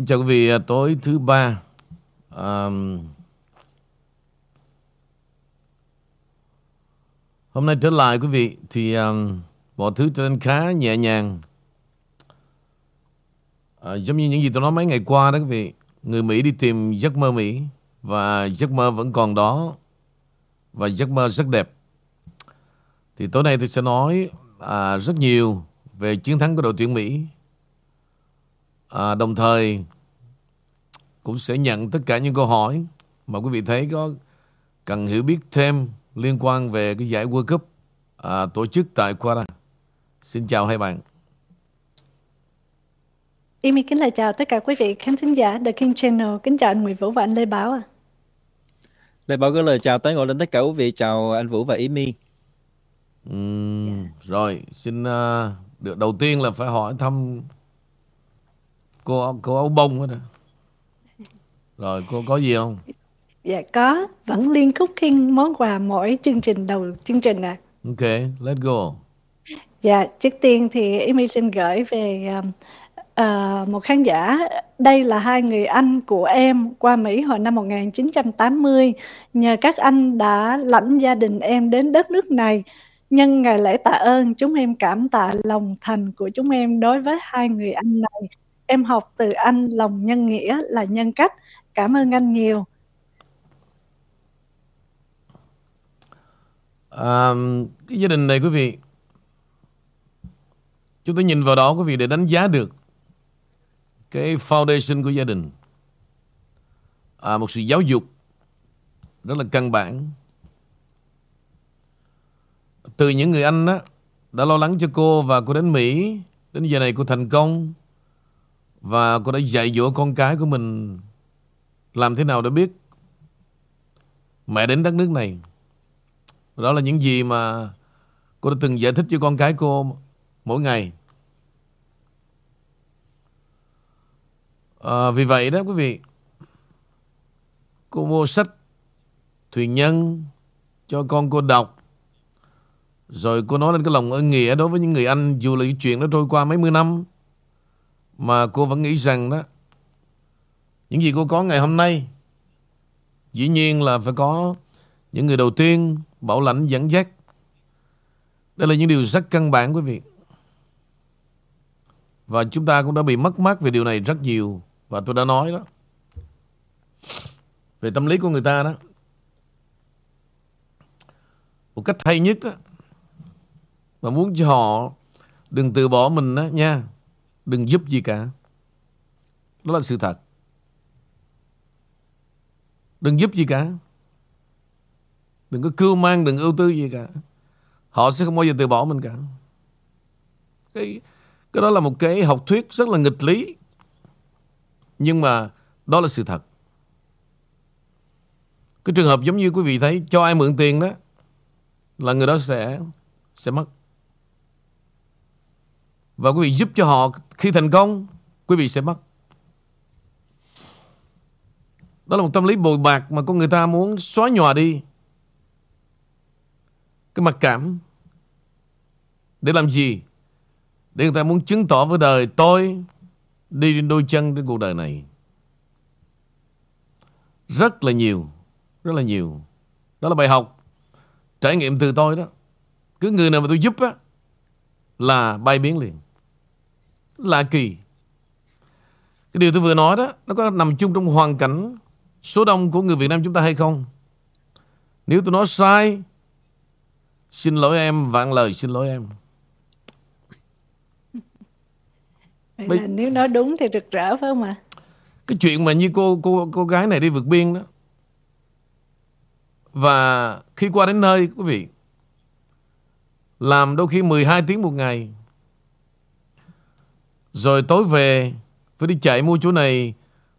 Kính chào quý vị, à, tối thứ ba. um, hôm nay trở lại quý vị thì um, mọi thứ trở nên khá nhẹ nhàng. À, giống như những gì tôi nói mấy ngày qua đó quý vị. Người Mỹ đi tìm giấc mơ Mỹ và giấc mơ vẫn còn đó và giấc mơ rất đẹp. Thì tối nay tôi sẽ nói à, rất nhiều về chiến thắng của đội tuyển Mỹ à, đồng thời cũng sẽ nhận tất cả những câu hỏi mà quý vị thấy có cần hiểu biết thêm liên quan về cái giải World Cup à, tổ chức tại Qatar. Xin chào hai bạn. Amy kính lời chào tất cả quý vị khán thính giả The King Channel. Kính chào anh Nguyễn Vũ và anh Lê Bảo ạ. À. Lê Bảo gửi lời chào tới ngồi đến tất cả quý vị. Chào anh Vũ và Amy. Uhm, rồi, xin uh, được đầu tiên là phải hỏi thăm cô cô áo bông đó rồi cô có gì không? Dạ có. Vẫn liên cooking món quà mỗi chương trình đầu chương trình à ok let's go. Dạ trước tiên thì Amy xin gửi về uh, uh, một khán giả. Đây là hai người anh của em qua Mỹ hồi năm 1980 nhờ các anh đã lãnh gia đình em đến đất nước này. Nhân ngày lễ tạ ơn chúng em cảm tạ lòng thành của chúng em đối với hai người anh này Em học từ anh lòng nhân nghĩa là nhân cách. Cảm ơn anh nhiều. À, cái gia đình này quý vị chúng ta nhìn vào đó quý vị để đánh giá được cái foundation của gia đình à, một sự giáo dục rất là căn bản từ những người anh đó đã lo lắng cho cô và cô đến Mỹ đến giờ này cô thành công và cô đã dạy dỗ con cái của mình làm thế nào để biết mẹ đến đất nước này. Đó là những gì mà cô đã từng giải thích cho con cái cô mỗi ngày. À, vì vậy đó quý vị, cô mua sách thuyền nhân cho con cô đọc. Rồi cô nói lên cái lòng ơn nghĩa đối với những người anh dù là cái chuyện nó trôi qua mấy mươi năm. Mà cô vẫn nghĩ rằng đó, Những gì cô có ngày hôm nay Dĩ nhiên là phải có Những người đầu tiên Bảo lãnh dẫn dắt. Đây là những điều rất căn bản, quý vị. Và chúng ta cũng đã bị mất mát về điều này rất nhiều. Và tôi đã nói đó, Về tâm lý của người ta đó, Một cách hay nhất đó mà muốn cho họ Đừng từ bỏ mình đó nha. Đừng giúp gì cả. Đó là sự thật. Đừng giúp gì cả. Đừng có cưu mang, đừng ưu tư gì cả. Họ sẽ không bao giờ từ bỏ mình cả. Cái, cái đó là một cái học thuyết rất là nghịch lý. Nhưng mà đó là sự thật. Cái trường hợp giống như quý vị thấy cho ai mượn tiền đó là người đó sẽ sẽ mất. Và quý vị giúp cho họ khi thành công, quý vị sẽ mất. Đó là một tâm lý bồi bạc mà con người ta muốn xóa nhòa đi. Cái mặc cảm. Để làm gì? Để người ta muốn chứng tỏ với đời tôi đi trên đôi chân trên cuộc đời này. Rất là nhiều. Rất là nhiều. Đó là bài học. Trải nghiệm từ tôi đó. Cứ người nào mà tôi giúp á là bay biến liền lạ kỳ. Cái điều tôi vừa nói đó, nó có nằm chung trong hoàn cảnh số đông của người Việt Nam chúng ta hay không? Nếu tôi nói sai, xin lỗi em, vạn lời xin lỗi em. Bây... là nếu nói đúng thì rực rỡ phải không ạ? Cái chuyện mà như cô cô cô gái này đi vượt biên đó. Và khi qua đến nơi quý vị làm đôi khi 12 tiếng một ngày rồi tối về Phải đi chạy mua chỗ này.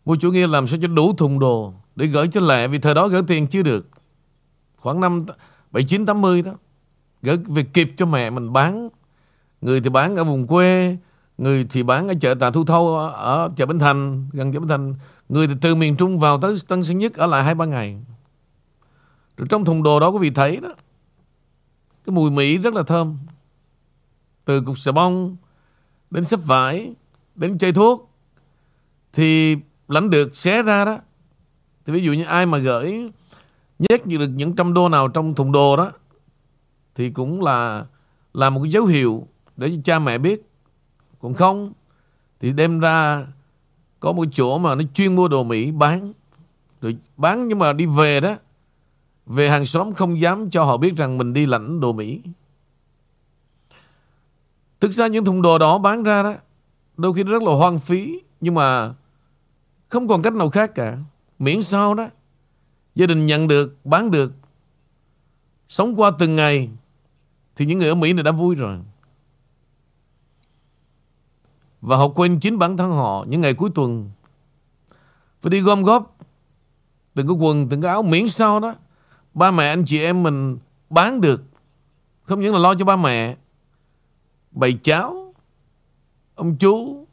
Mua chỗ kia làm sao cho đủ thùng đồ Để gửi cho lẹ Vì thời đó gửi tiền chưa được. Khoảng năm 79 80 đó. Gửi về kịp cho mẹ mình bán. Người thì bán ở vùng quê Người thì bán ở chợ Tà Thu Thâu Ở, ở chợ Bến Thành Gần chợ Bến Thành. Người thì từ miền Trung vào tới Tân Sơn Nhất Ở lại hai ba ngày. Rồi trong thùng đồ đó quý vị thấy đó Cái mùi Mỹ rất là thơm. Từ cục xà bông đến xếp vải, đến chơi thuốc, thì lãnh được xé ra đó. Thì ví dụ như ai mà gửi nhét như được những trăm đô nào trong thùng đồ đó thì cũng là là một cái dấu hiệu để cho cha mẹ biết. Còn không thì đem ra có một chỗ mà nó chuyên mua đồ Mỹ bán. Rồi bán nhưng mà đi về đó về hàng xóm không dám cho họ biết rằng mình đi lãnh đồ Mỹ. Thực ra những thùng đồ đó bán ra đó đôi khi rất là hoang phí nhưng mà không còn cách nào khác cả. Miễn sao đó gia đình nhận được, bán được, sống qua từng ngày thì những người ở Mỹ này đã vui rồi. Và họ quên chính bản thân họ những ngày cuối tuần phải đi gom góp từng cái quần, từng cái áo miễn sao đó ba mẹ anh chị em mình bán được không những là lo cho ba mẹ bày cháu ông chú,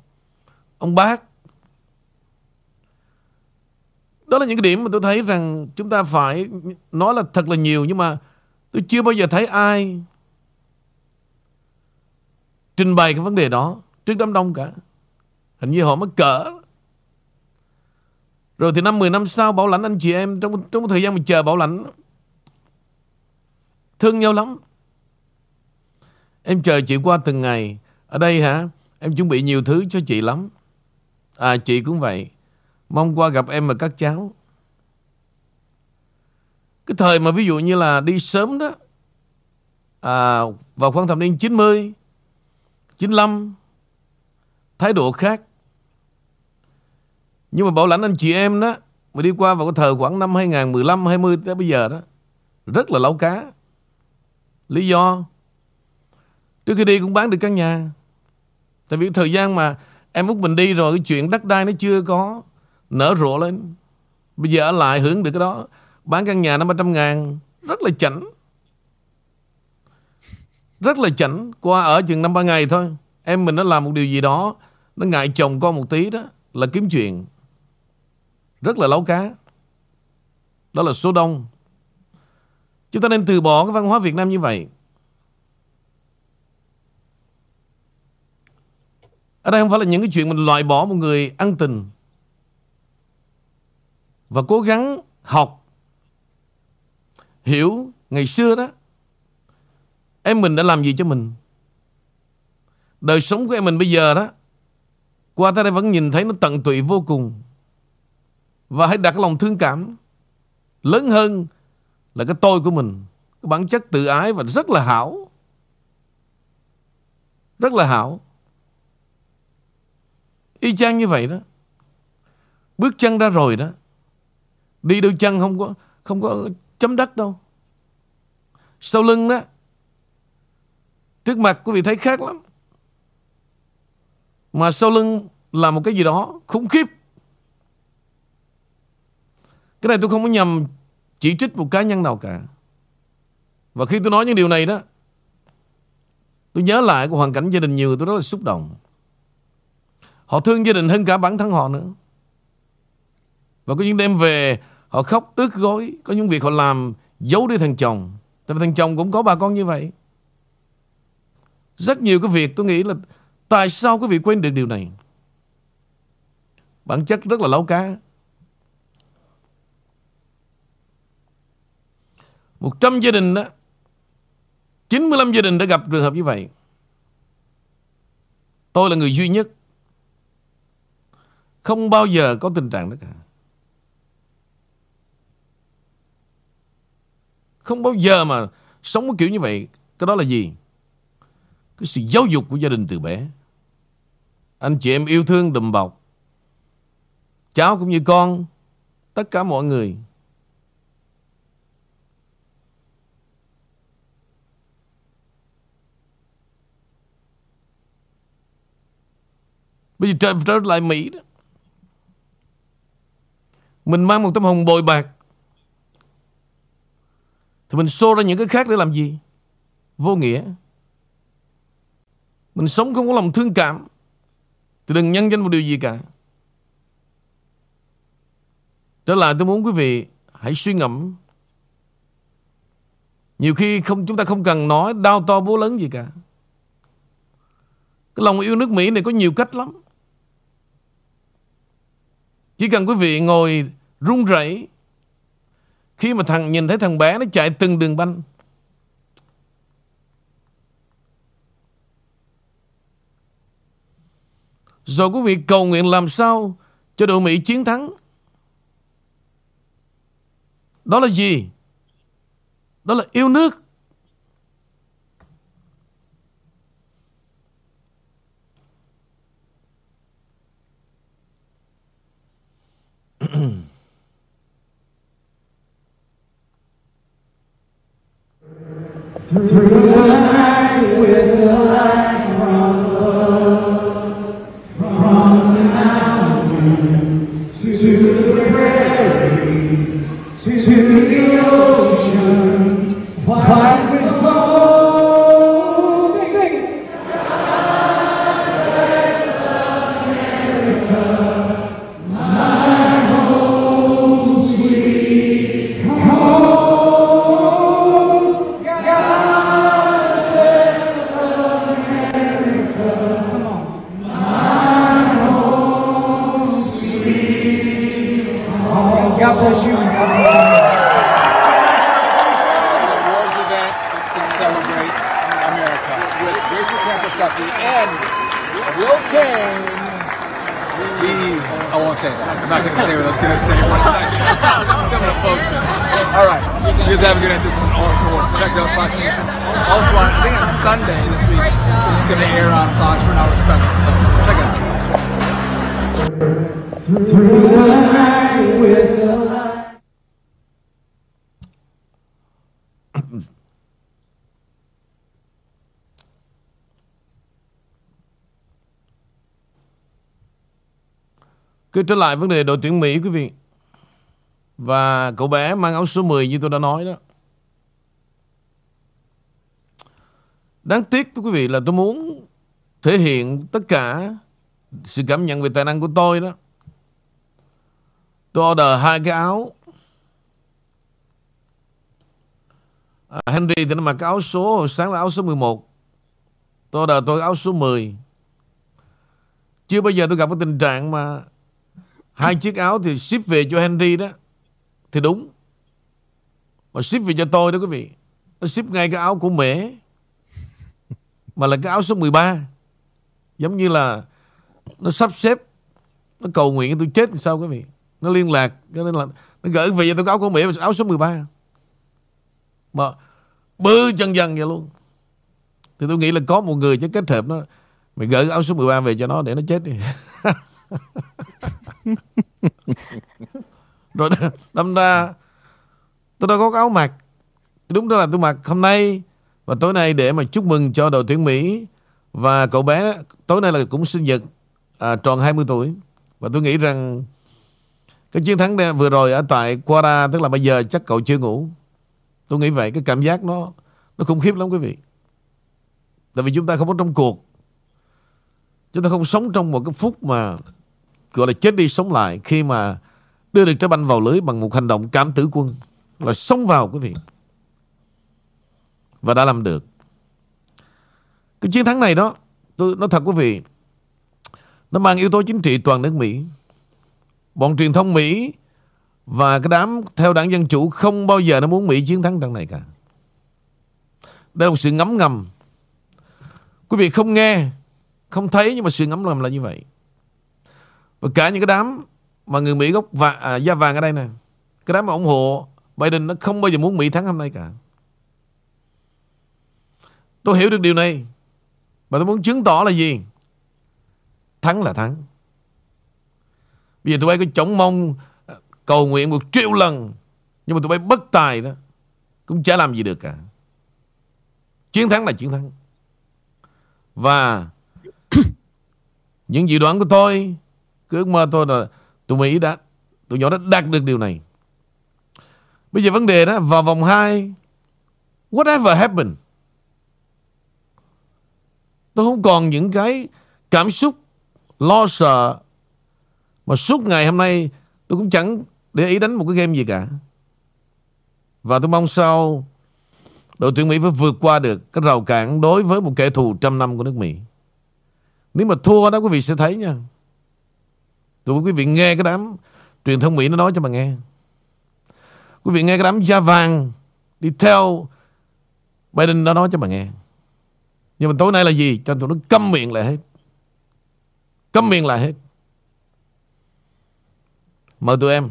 ông bác đó là những cái điểm mà tôi thấy rằng chúng ta phải nói là thật là nhiều, nhưng mà tôi chưa bao giờ thấy ai trình bày cái vấn đề đó trước đám đông cả. Hình như họ mới cỡ. Rồi thì năm 10 năm sau bảo lãnh anh chị em, trong trong thời gian mình chờ bảo lãnh, thương nhau lắm. Em chờ chị qua từng ngày. Ở đây hả? Em chuẩn bị nhiều thứ cho chị lắm. À chị cũng vậy. Mong qua gặp em và các cháu. Cái thời mà ví dụ như là đi sớm đó. À, vào khoảng thập niên 90, 95, thái độ khác. Nhưng mà bảo lãnh anh chị em đó, mà đi qua vào cái thời khoảng năm 2015, 20 tới bây giờ đó, rất là lâu cá. Lý do, trước khi đi cũng bán được căn nhà. Tại vì thời gian mà em út mình đi rồi, cái chuyện đất đai nó chưa có nở rộ lên. Bây giờ ở lại hưởng được cái đó, bán căn nhà năm 300 ngàn, rất là chảnh. Rất là chảnh, qua ở chừng năm ba ngày thôi. Em mình nó làm một điều gì đó nó ngại chồng con một tí đó Là kiếm chuyện Rất là lấu cá Đó là số đông Chúng ta nên từ bỏ cái văn hóa Việt Nam như vậy Ở đây không phải là những cái chuyện mình loại bỏ một người ăn tình. Và cố gắng học, Hiểu ngày xưa đó, Em mình đã làm gì cho mình? Đời sống của em mình bây giờ đó, Qua tới đây vẫn nhìn thấy nó tận tụy vô cùng. Và hãy đặt lòng thương cảm Lớn hơn là cái tôi của mình, Cái bản chất tự ái và rất là hảo. Rất là hảo. Y chang như vậy đó Bước chân ra rồi đó Đi đôi chân không có Không có chấm đất đâu Sau lưng đó Trước mặt quý vị thấy khác lắm mà sau lưng là một cái gì đó khủng khiếp. Cái này tôi không có nhầm chỉ trích một cá nhân nào cả. Và khi tôi nói những điều này đó, tôi nhớ lại cái hoàn cảnh gia đình nhiều tôi rất là xúc động. Họ thương gia đình hơn cả bản thân họ nữa. Và có những đêm về họ khóc ướt gối, có những việc họ làm giấu đi thằng chồng. Tại vì thằng chồng cũng có bà con như vậy. Rất nhiều cái việc tôi nghĩ là Tại sao quý vị quên được điều này? Bản chất rất là lấu cá. Một trăm gia đình đó 95 gia đình đã gặp trường hợp như vậy Tôi là người duy nhất không bao giờ có tình trạng đó cả. Không bao giờ mà Sống một kiểu như vậy. Cái đó là gì? Cái sự giáo dục của gia đình từ bé. Anh chị em yêu thương đùm bọc. Cháu cũng như con Tất cả mọi người. Bây giờ trở, trở lại Mỹ đó. Mình mang một tấm hồng bồi bạc Thì mình xô ra những cái khác để làm gì Vô nghĩa Mình sống không có lòng thương cảm thì đừng nhân danh một điều gì cả. Trở lại tôi muốn quý vị hãy suy ngẫm. Nhiều khi không, chúng ta không cần nói đau to bố lớn gì cả. Cái lòng yêu nước Mỹ này có nhiều cách lắm. Chỉ cần quý vị ngồi run rẩy khi mà thằng, nhìn thấy thằng bé nó chạy từng đường banh. Rồi quý vị cầu nguyện làm sao cho đội Mỹ chiến thắng. Đó là gì? Đó là yêu nước. Through the night with the light. I'm not going to say what I was going to say. One second. Coming up, folks. All right. You guys have a good night. This is All Sports. Check out Fox Nation. Also, on, I think on Sunday this week, it's going to air on Fox for an hour special. So check it out. Cứ trở lại vấn đề đội tuyển Mỹ quý vị. Và cậu bé mang áo số 10 như tôi đã nói đó. Đáng tiếc quý vị là tôi muốn thể hiện tất cả sự cảm nhận về tài năng của tôi đó. Tôi order hai cái áo. À, Henry thì nó mặc cái áo số hồi sáng là áo số 11. Tôi order tôi áo số 10. Chưa bao giờ tôi gặp cái tình trạng mà hai chiếc áo thì ship về cho Henry đó. Thì đúng. Mà ship về cho tôi đó quý vị. Nó ship ngay cái áo của mẹ mà là cái áo số 13. Giống như là nó sắp xếp nó cầu nguyện tôi chết thì sao quý vị. Nó liên lạc cho nên là nó gửi về cho tôi cái áo của mẹ, áo số 13 mà bư chân dần vậy luôn. Thì tôi nghĩ là có một người chứ kết hợp nó. Mày gửi áo số 13 về cho nó để nó chết đi. rồi đâm ra tôi đã có áo mặc. Đúng đó là tôi mặc hôm nay và tối nay để mà chúc mừng cho đội tuyển Mỹ. Và cậu bé tối nay là cũng sinh nhật à, tròn 20 tuổi. Và tôi nghĩ rằng cái chiến thắng này vừa rồi ở tại Quara tức là bây giờ chắc cậu chưa ngủ. Tôi nghĩ vậy cái cảm giác nó nó khủng khiếp lắm quý vị. Tại vì chúng ta không có trong cuộc. Chúng ta không sống trong một cái phút mà gọi là chết đi sống lại khi mà đưa được trái banh vào lưới bằng một hành động cảm tử quân là sống vào, quý vị. Và đã làm được. Cái chiến thắng này đó, tôi nói thật quý vị, nó mang yếu tố chính trị toàn nước Mỹ. Bọn truyền thông Mỹ và cái đám theo đảng Dân Chủ không bao giờ nó muốn Mỹ chiến thắng trận này cả. Đây là một sự ngấm ngầm. Quý vị không nghe, không thấy nhưng mà sự ngấm ngầm là như vậy và cả những cái đám mà người Mỹ gốc và, à, da vàng ở đây nè cái đám mà ủng hộ Biden nó không bao giờ muốn Mỹ thắng hôm nay cả. Tôi hiểu được điều này và tôi muốn chứng tỏ là gì? Thắng là thắng. Bây giờ tụi bay có chống mong à, cầu nguyện một triệu lần nhưng mà tụi bay bất tài đó cũng chả làm gì được cả. Chiến thắng là chiến thắng. Và những dự đoán của tôi cứ ước mơ tôi là tụi Mỹ đã, tụi nhỏ đã đạt được điều này. Bây giờ vấn đề đó, vào vòng 2 whatever happened, tôi không còn những cái cảm xúc, lo sợ mà suốt ngày hôm nay tôi cũng chẳng để ý đánh một cái game gì cả. Và tôi mong sao đội tuyển Mỹ phải vượt qua được cái rào cản đối với một kẻ thù trăm năm của nước Mỹ. Nếu mà thua đó, quý vị sẽ thấy nha. Tôi quý vị nghe cái đám truyền thông Mỹ nó nói cho mà nghe. Quý vị nghe cái đám da vàng đi theo Biden nó nói cho mà nghe. Nhưng mà tối nay là gì? Cho tụi nó câm miệng lại hết. Câm miệng lại hết. Mời tụi em.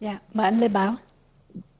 Dạ, mời anh Lê Bảo.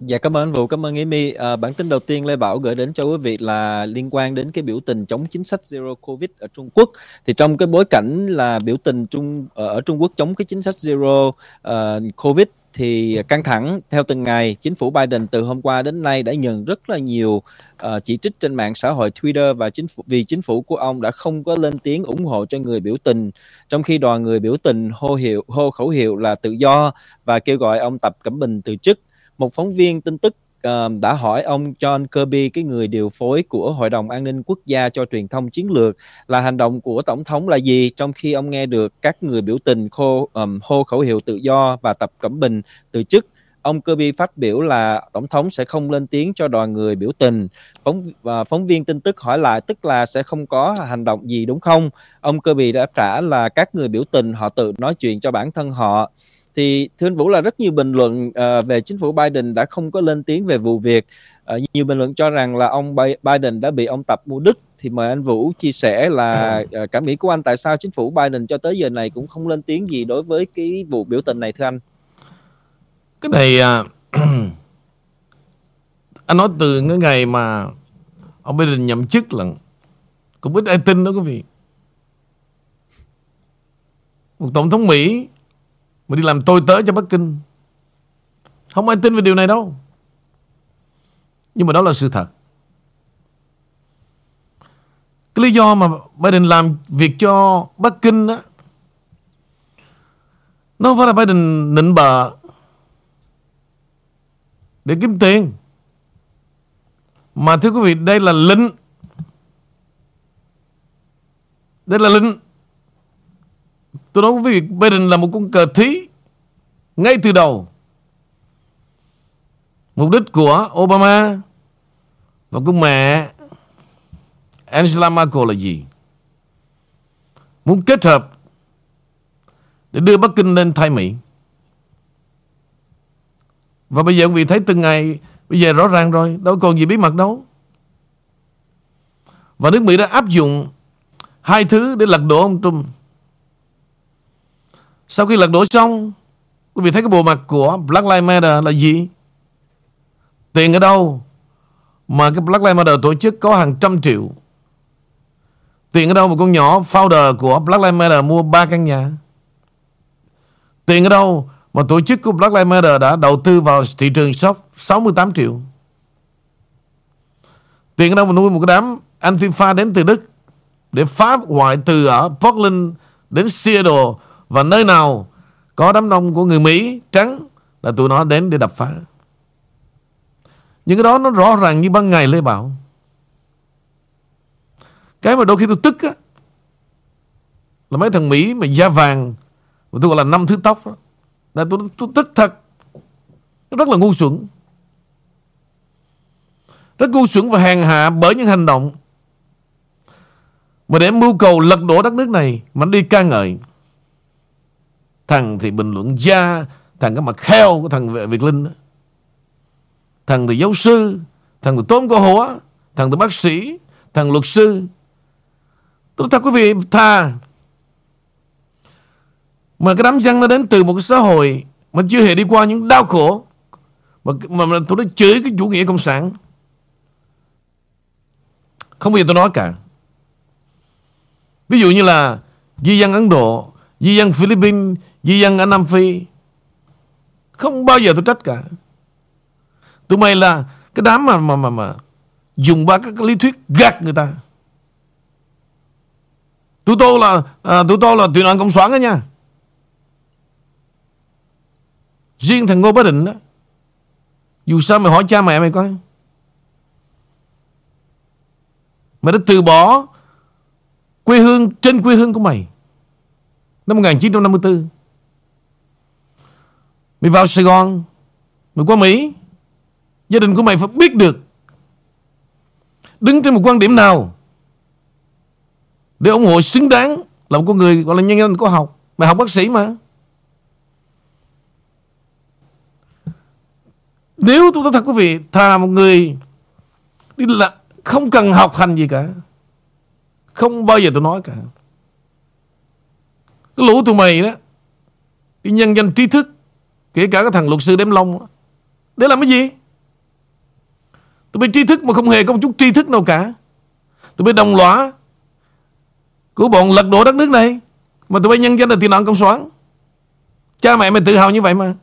Dạ cảm ơn anh Vũ, cảm ơn Amy. À, ờ, bản tin đầu tiên Lê Bảo gửi đến cho quý vị là liên quan đến cái biểu tình chống chính sách Zero Covid ở Trung Quốc. Thì trong cái bối cảnh là biểu tình Trung ở, Trung Quốc chống cái chính sách Zero uh, Covid thì căng thẳng theo từng ngày chính phủ Biden từ hôm qua đến nay đã nhận rất là nhiều uh, chỉ trích trên mạng xã hội Twitter và chính phủ vì chính phủ của ông đã không có lên tiếng ủng hộ cho người biểu tình trong khi đoàn người biểu tình hô hiệu hô khẩu hiệu là tự do và kêu gọi ông Tập Cẩm Bình từ chức một phóng viên tin tức uh, đã hỏi ông John Kirby, cái người điều phối của Hội đồng An ninh Quốc gia cho truyền thông chiến lược, là hành động của Tổng thống là gì trong khi ông nghe được các người biểu tình khô, um, hô khẩu hiệu tự do và Tập Cẩm Bình từ chức. Ông Kirby phát biểu là Tổng thống sẽ không lên tiếng cho đoàn người biểu tình. Phóng, và phóng viên tin tức hỏi lại tức là sẽ không có hành động gì đúng không? Ông Kirby đã trả là các người biểu tình họ tự nói chuyện cho bản thân họ thì thưa anh Vũ là rất nhiều bình luận uh, về chính phủ Biden đã không có lên tiếng về vụ việc. Uh, nhiều bình luận cho rằng là ông Biden đã bị ông Tập mua đứt. Thì mời anh Vũ chia sẻ là uh, cảm nghĩ của anh tại sao chính phủ Biden cho tới giờ này cũng không lên tiếng gì đối với cái vụ biểu tình này thưa anh? Cái này uh, anh nói từ cái ngày mà ông Biden nhậm chức là cũng ít ai tin đó quý vị. Một tổng thống Mỹ mà đi làm tôi tớ cho Bắc Kinh. Không ai tin về điều này đâu. Nhưng mà đó là sự thật. Cái lý do mà Biden làm việc cho Bắc Kinh đó Nó không phải là Biden nịnh bợ Để kiếm tiền. Mà thưa quý vị, đây là lệnh Đây là lệnh Tôi nói với quý vị Biden là một con cờ thí ngay từ đầu. Mục đích của Obama và của mẹ Angela Merkel là gì? Muốn kết hợp để đưa Bắc Kinh lên thay Mỹ. Và bây giờ quý vị thấy từng ngày bây giờ rõ ràng rồi, đâu còn gì bí mật đâu. Và nước Mỹ đã áp dụng hai thứ để lật đổ ông Trump. Sau khi lật đổ xong, Quý vị thấy cái bộ mặt của Black Lives Matter là gì? Tiền ở đâu? Mà cái Black Lives Matter tổ chức có hàng trăm triệu Tiền ở đâu mà con nhỏ founder của Black Lives Matter mua ba căn nhà Tiền ở đâu mà tổ chức của Black Lives Matter đã đầu tư vào thị trường shop 68 triệu Tiền ở đâu mà nuôi một cái đám Antifa đến từ Đức Để phá hoại từ ở Portland đến Seattle và nơi nào có đám đông của người Mỹ trắng là tụi nó đến để đập phá. Những cái đó nó rõ ràng như ban ngày Lê Bảo. Cái mà đôi khi tôi tức á là mấy thằng Mỹ mà da vàng mà tôi gọi là năm thứ tóc đó. Là tôi, tôi tức thật. Nó rất là ngu xuẩn. Rất ngu xuẩn và hèn hạ bởi những hành động mà để mưu cầu lật đổ đất nước này mà nó đi ca ngợi. Thằng thì bình luận gia Thằng cái mặt kheo của thằng Việt Linh đó. Thằng thì giáo sư Thằng thì tôm cô hổ Thằng thì bác sĩ Thằng luật sư. Tôi thật quý vị tha Mà cái đám dân nó đến từ một cái xã hội Mà chưa hề đi qua những đau khổ Mà, mà, mà tôi đã chửi cái chủ nghĩa cộng sản. Không bao giờ tôi nói cả. Ví dụ như là Di dân Ấn Độ Di dân Philippines di dân ở Nam Phi. Không bao giờ tôi trách cả. Tụi mày là cái đám mà mà mà, mà dùng ba các lý thuyết gạt người ta. Tụi tôi là à, tụi tôi là tuyển đoàn cộng sản đó nha. Riêng thằng Ngô Bá Định đó. Dù sao mày hỏi cha mẹ mày coi. Mày đã từ bỏ quê hương trên quê hương của mày năm 1954 Mày vào Sài Gòn, Mày qua Mỹ, Gia đình của mày phải biết được Đứng trên một quan điểm nào Để ủng hộ xứng đáng Là một con người gọi là nhân dân có học. Mày học bác sĩ mà. Nếu tôi nói thật quý vị, Thà một người đi là Không cần học hành gì cả, Không bao giờ tôi nói cả. Cái lũ tụi mày đó, cái nhân danh trí thức, Kể cả cái thằng luật sư đếm lông Để làm cái gì? Tụi mày tri thức mà không hề có một chút tri thức nào cả. Tụi mày đồng lõa Của bọn lật đổ đất nước này, Mà tụi bay nhân danh là tiền nạn cộng sản. Cha mẹ mày tự hào như vậy mà.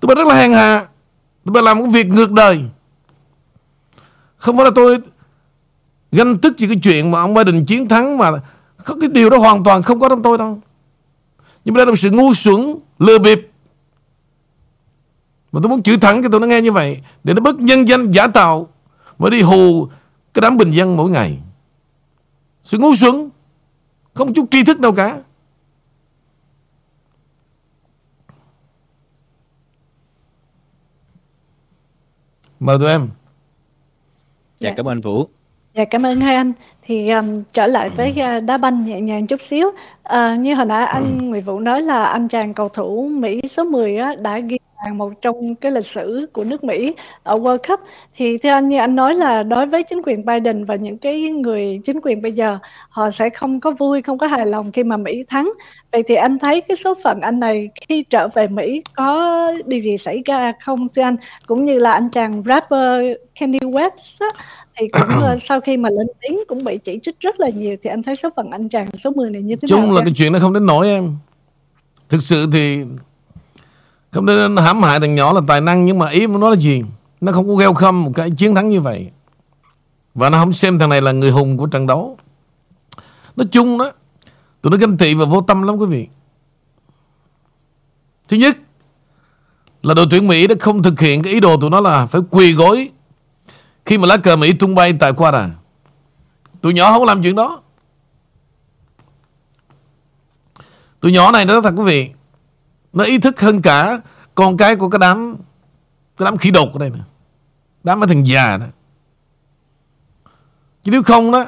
Tụi bay rất là hèn hạ. Tụi bay làm một việc ngược đời. Không phải là tôi Ganh tức chỉ cái chuyện mà ông Biden chiến thắng Mà có cái điều đó hoàn toàn không có trong tôi đâu Nhưng mà đây là một sự ngu xuẩn Lừa bịp mà tôi muốn chữ thẳng cho tụi nó nghe như vậy Để nó bớt nhân danh giả tạo Mà đi hù cái đám bình dân mỗi ngày Sự ngu xuẩn Không chút tri thức đâu cả Mời tụi em Dạ, Dạ. cảm ơn anh Vũ. Dạ cảm ơn hai anh. Thì um, trở lại với uh, đá banh nhẹ nhàng chút xíu. À, như hồi nãy anh Nguyễn Vũ nói là anh chàng cầu thủ Mỹ số 10 á, đã ghi bàn một trong cái lịch sử của nước Mỹ ở World Cup. Thì theo anh như anh nói là đối với chính quyền Biden và những cái người chính quyền bây giờ họ sẽ không có vui, không có hài lòng khi mà Mỹ thắng. Vậy thì anh thấy cái số phận anh này khi trở về Mỹ có điều gì xảy ra không thưa anh? Cũng như là anh chàng rapper Kanye West á, thì cũng ờ, sau khi mà lên tiếng cũng bị chỉ trích rất là nhiều thì anh thấy số phận anh chàng số 10 này như thế nào? Chung là em? cái chuyện nó không đến nổi em Thực sự thì Không nên hãm hại thằng nhỏ là tài năng Nhưng mà ý muốn nói là gì Nó không có gheo khâm một cái chiến thắng như vậy Và nó không xem thằng này là người hùng của trận đấu Nói chung đó Tụi nó ganh tị và vô tâm lắm quý vị Thứ nhất Là đội tuyển Mỹ đã không thực hiện cái ý đồ tụi nó là Phải quỳ gối khi mà lá cờ Mỹ tung bay tại Qatar Tụi nhỏ không làm chuyện đó. Tụi nhỏ này nó thật quý vị Nó ý thức hơn cả Con cái của cái đám Cái đám khí đột ở đây nè. Đám mấy thằng già đó Chứ nếu không đó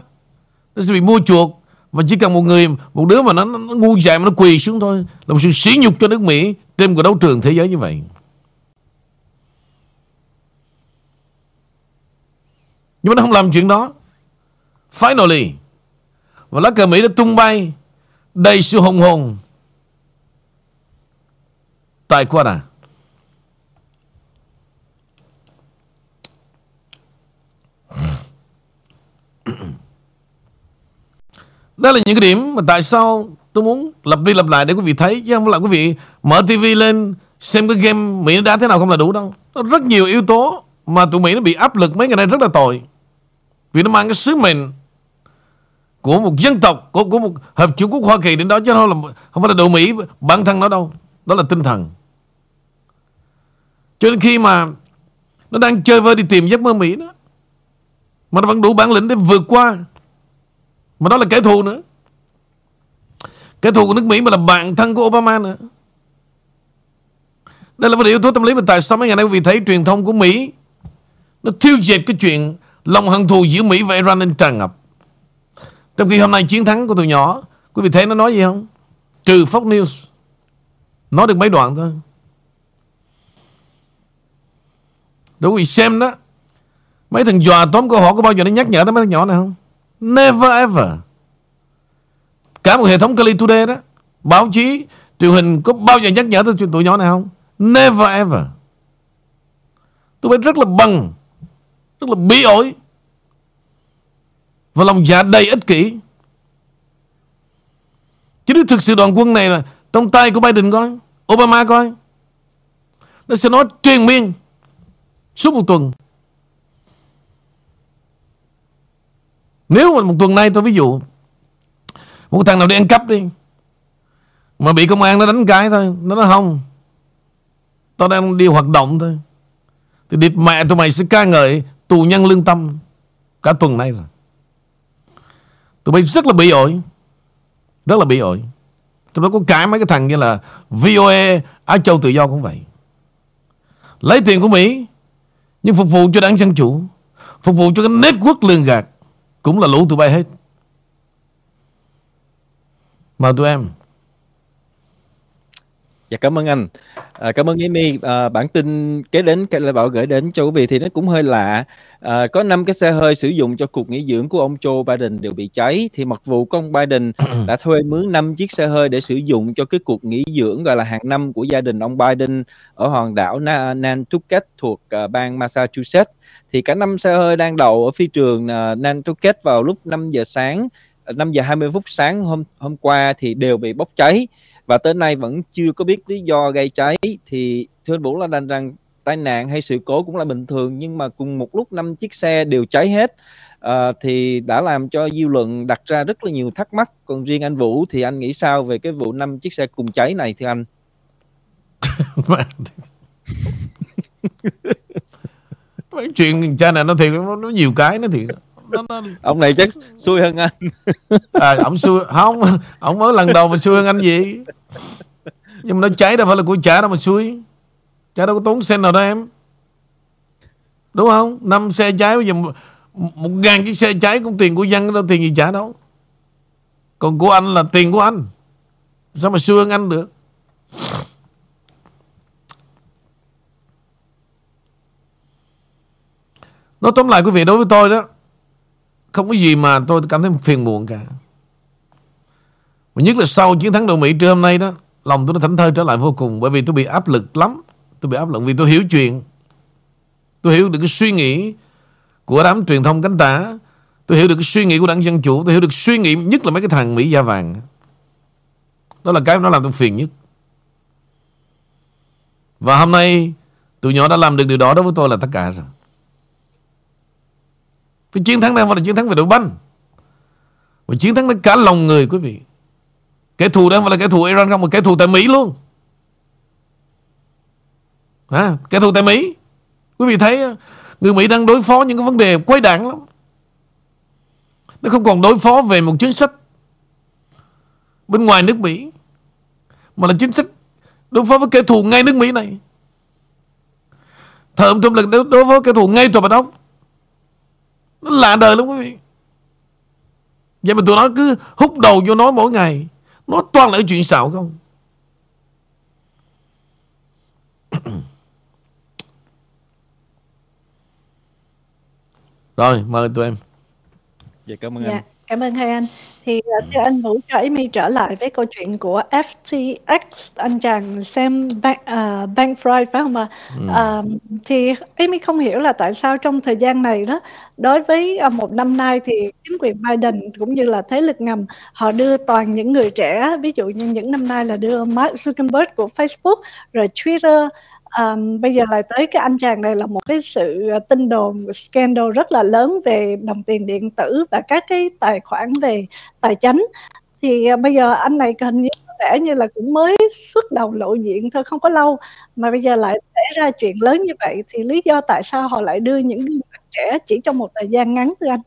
Nó sẽ bị mua chuộc Và chỉ cần một người Một đứa mà nó, nó, nó ngu dại mà nó quỳ xuống thôi Là một sự sỉ nhục cho nước Mỹ Trên cuộc đấu trường thế giới như vậy. Nhưng mà nó không làm chuyện đó Finally Và lá cờ Mỹ đã tung bay Đầy sự hồng hồn Tại Qatar Đó là những cái điểm mà tại sao tôi muốn lặp đi lặp lại để quý vị thấy chứ không phải là quý vị mở TV lên xem cái game Mỹ nó đá thế nào không là đủ đâu. Nó rất nhiều yếu tố mà tụi Mỹ nó bị áp lực mấy ngày nay rất là tồi. Vì nó mang cái sứ mệnh của một dân tộc của, của một hợp chủ quốc Hoa Kỳ đến đó chứ không là không phải là đội Mỹ bản thân nó đâu. Đó là tinh thần. Cho nên khi mà nó đang chơi vơi đi tìm giấc mơ Mỹ đó mà nó vẫn đủ bản lĩnh để vượt qua mà đó là kẻ thù nữa Kẻ thù của nước Mỹ mà là bạn thân của Obama nữa Đây là một yếu tố tâm lý mà tại sao mấy ngày nay quý vị thấy truyền thông của Mỹ Nó thiêu diệt cái chuyện lòng hận thù giữa Mỹ và Iran đang tràn ngập. Trong khi hôm nay chiến thắng của tụi nhỏ Quý vị thấy nó nói gì không? Trừ Fox News Nói được mấy đoạn thôi. Để quý vị xem đó Mấy thằng dọa tóm câu hỏi có bao giờ nó nhắc nhở tới mấy thằng nhỏ này không? Never ever. Cả một hệ thống Kali Today đó Báo chí, truyền hình có bao giờ nhắc nhở tới chuyện tụi nhỏ này không? Never ever. Tôi biết rất là bằng rất là bí ổi. Và lòng dạ đầy ích kỷ. Chứ nếu thực sự đoàn quân này là Trong tay của Biden coi, Obama coi. Nó sẽ nói truyền miên Suốt một tuần. Nếu mà một tuần nay tôi ví dụ, Một thằng nào đi ăn cắp đi, Mà bị công an nó đánh cái thôi, Nó nói không, Tao đang đi hoạt động thôi, Thì địt mẹ tụi mày sẽ ca ngợi Tù nhân lương tâm, Cả tuần nay rồi. Tụi bay rất là bị ổi, Rất là bị ổi. Trong đó có cả mấy cái thằng như là VOA Á Châu Tự Do cũng vậy. Lấy tiền của Mỹ, Nhưng phục vụ cho đảng Dân Chủ, Phục vụ cho cái network lường gạt, cũng là lũ tụi bay hết. Mà tụi em. Dạ cảm ơn anh. À, cảm ơn Amy. À, bản tin kế đến cái Bảo gửi đến cho quý vị thì nó cũng hơi lạ. À, có 5 cái xe hơi sử dụng cho cuộc nghỉ dưỡng của ông Joe Biden đều bị cháy. Thì mặc vụ của ông Biden đã thuê mướn 5 chiếc xe hơi để sử dụng cho cái cuộc nghỉ dưỡng gọi là hàng năm của gia đình ông Biden ở hòn đảo Na- Nantucket thuộc uh, bang Massachusetts. Thì cả năm xe hơi đang đậu ở phi trường uh, Nantucket vào lúc 5 giờ sáng 5 giờ 20 phút sáng hôm hôm qua thì đều bị bốc cháy và tới nay vẫn chưa có biết lý do gây cháy thì thưa anh Vũ là đành rằng tai nạn hay sự cố cũng là bình thường nhưng mà cùng một lúc năm chiếc xe đều cháy hết. À, thì đã làm cho dư luận đặt ra rất là nhiều thắc mắc. Còn riêng anh Vũ thì anh nghĩ sao về cái vụ năm chiếc xe cùng cháy này thưa anh? Mấy chuyện cha này nó thiệt nó, nó nhiều cái nó thiệt ông này chắc xui hơn anh. À, ông xui không ông mới lần đầu mà xui hơn anh gì nhưng mà nó cháy đâu phải là của cha đâu mà xui. Cha đâu có tốn sen nào đâu em. Đúng không? Năm xe cháy bây giờ một, một ngàn chiếc xe cháy cũng tiền của dân đâu tiền gì trả đâu. Còn của anh là tiền của anh. Sao mà xui hơn anh được? Nói tóm lại quý vị đối với tôi đó không có gì mà tôi cảm thấy phiền muộn cả. Và nhất là sau chiến thắng đội Mỹ trưa hôm nay đó, Lòng tôi nó thảnh thơi trở lại vô cùng, Bởi vì tôi bị áp lực lắm. Tôi bị áp lực vì tôi hiểu chuyện. Tôi hiểu được cái suy nghĩ Của đám truyền thông cánh tả. Tôi hiểu được cái suy nghĩ của đảng Dân Chủ. Tôi hiểu được suy nghĩ nhất là mấy cái thằng Mỹ da vàng. Đó là cái nó làm tôi phiền nhất. Và hôm nay Tụi nhỏ đã làm được điều đó đối với tôi là tất cả rồi cái chiến thắng này phải là chiến thắng về đội banh. Và chiến thắng đến cả lòng người quý vị. Kẻ thù đang phải là kẻ thù Iran không Mà kẻ thù tại Mỹ luôn. À, Kẻ thù tại Mỹ. Quý vị thấy Người Mỹ đang đối phó những cái vấn đề quấy đảng lắm. Nó không còn đối phó về một chính sách Bên ngoài nước Mỹ Mà là chính sách Đối phó với kẻ thù ngay nước Mỹ này. Thợ ông Trump là đối phó với kẻ thù ngay tòa Bạch Ốc nó lạ đời lắm quý vị. Vậy mà tụi nó cứ hút đầu vô nói mỗi ngày Nó toàn là chuyện xạo không? Rồi mời tụi em. Dạ cảm ơn Dạ, anh cảm ơn hai anh. Thì uh, thưa anh Vũ cho Amy trở lại với câu chuyện của FTX, anh chàng Sam Bank, uh, Bankman-Fried phải không ạ? Uh, thì Amy không hiểu là tại sao trong thời gian này đó, đối với uh, một năm nay thì chính quyền Biden cũng như là thế lực ngầm họ đưa toàn những người trẻ, ví dụ như những năm nay là đưa Mark Zuckerberg của Facebook, rồi Twitter, Um, bây giờ lại tới cái anh chàng này là một cái sự, ờ, tin đồn, scandal rất là lớn về đồng tiền điện tử và các cái tài khoản về tài chính. Thì, ờ, bây giờ anh này hình như có vẻ như là cũng mới xuất đầu lộ diện thôi, không có lâu, mà bây giờ lại xảy ra chuyện lớn như vậy, thì lý do tại sao họ lại đưa những gương mặt trẻ chỉ trong một thời gian ngắn thưa anh?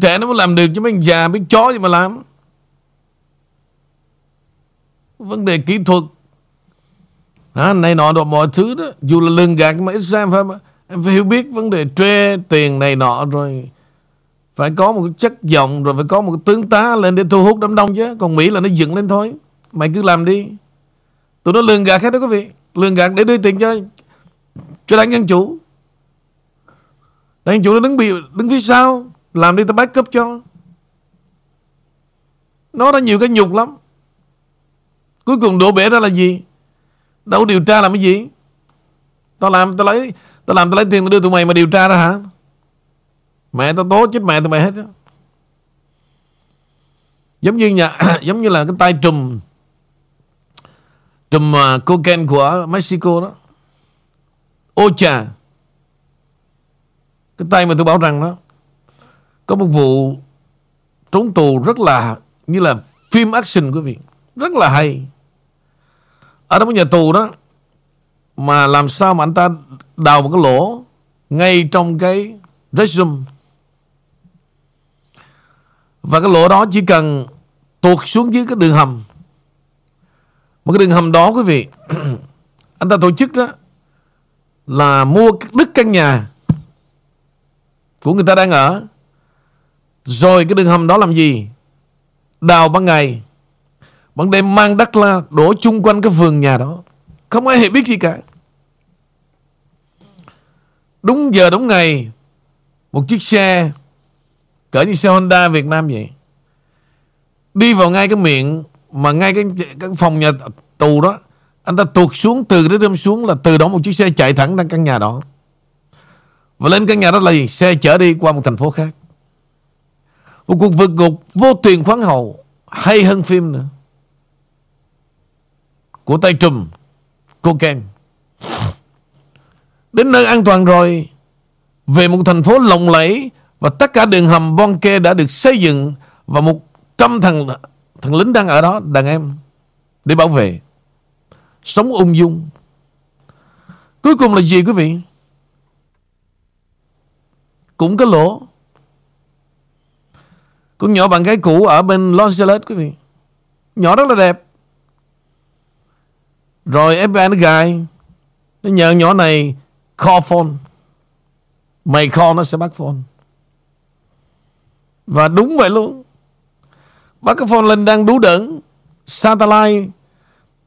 Trẻ nó mới làm được chứ mấy già biết chó gì mà làm. Vấn đề kỹ thuật à, này nọ đồ mọi thứ đó. Dù là lường gạt mà Israel ra phải em phải hiểu biết vấn đề thuê tiền này nọ rồi. Phải có một cái chất giọng rồi phải có một cái tướng tá lên để thu hút đám đông chứ. Còn mỹ là nó dựng lên thôi. Mày cứ làm đi. Tụi nó lường gạt hết đó quý vị. Lường gạt để đưa tiền cho cho đảng dân chủ. Đảng dân chủ nó đứng bị đứng phía sau. Làm đi tao backup cấp cho. Nó đã nhiều cái nhục lắm. Cuối cùng đổ bể ra là gì? Đâu điều tra làm cái gì. Tao làm tao lấy Tao làm tao lấy tiền tao đưa tụi mày mà điều tra ra hả? Mẹ tao tố chết mẹ tụi mày hết đó. Giống như nhà Giống như là cái tay trùm Trùm uh, cocaine của Mexico đó. Ocha Cái tay mà tôi bảo rằng đó Có một vụ Trốn tù rất là Như là phim action quý vị. Rất là hay ở trong cái nhà tù đó. Mà làm sao mà anh ta đào một cái lỗ ngay trong cái resume và cái lỗ đó chỉ cần tuột xuống dưới cái đường hầm. Một cái đường hầm đó, quý vị, anh ta tổ chức đó là mua đứt căn nhà của người ta đang ở. Rồi cái đường hầm đó làm gì? Đào ban ngày bằng đêm mang đất la đổ chung quanh cái vườn nhà đó. Không ai hề biết gì cả. Đúng giờ đúng ngày một chiếc xe cỡ như xe Honda Việt Nam vậy đi vào ngay cái miệng mà ngay cái, cái phòng nhà tù đó. Anh ta tuột xuống từ cái đêm xuống là từ đó một chiếc xe chạy thẳng ra căn nhà đó. Và lên căn nhà đó là gì? xe chở đi qua một thành phố khác. Một cuộc vượt ngục vô tiền khoáng hậu hay hơn phim nữa của tay trùm cocaine đến nơi an toàn rồi, về một thành phố lộng lẫy và tất cả đường hầm bon kê đã được xây dựng và một trăm thằng thằng lính đang ở đó, đàn em, để bảo vệ. Sống ung dung. Cuối cùng là gì quý vị? Cũng có lỗ. Con nhỏ bạn gái cũ ở bên Los Angeles, quý vị. Nhỏ rất là đẹp rồi FBI nó gài nó nhờ nhỏ này call phone. Mày call nó sẽ bắt phone. Và đúng vậy luôn. Bắt cái phone lên đang đú đẩn satellite,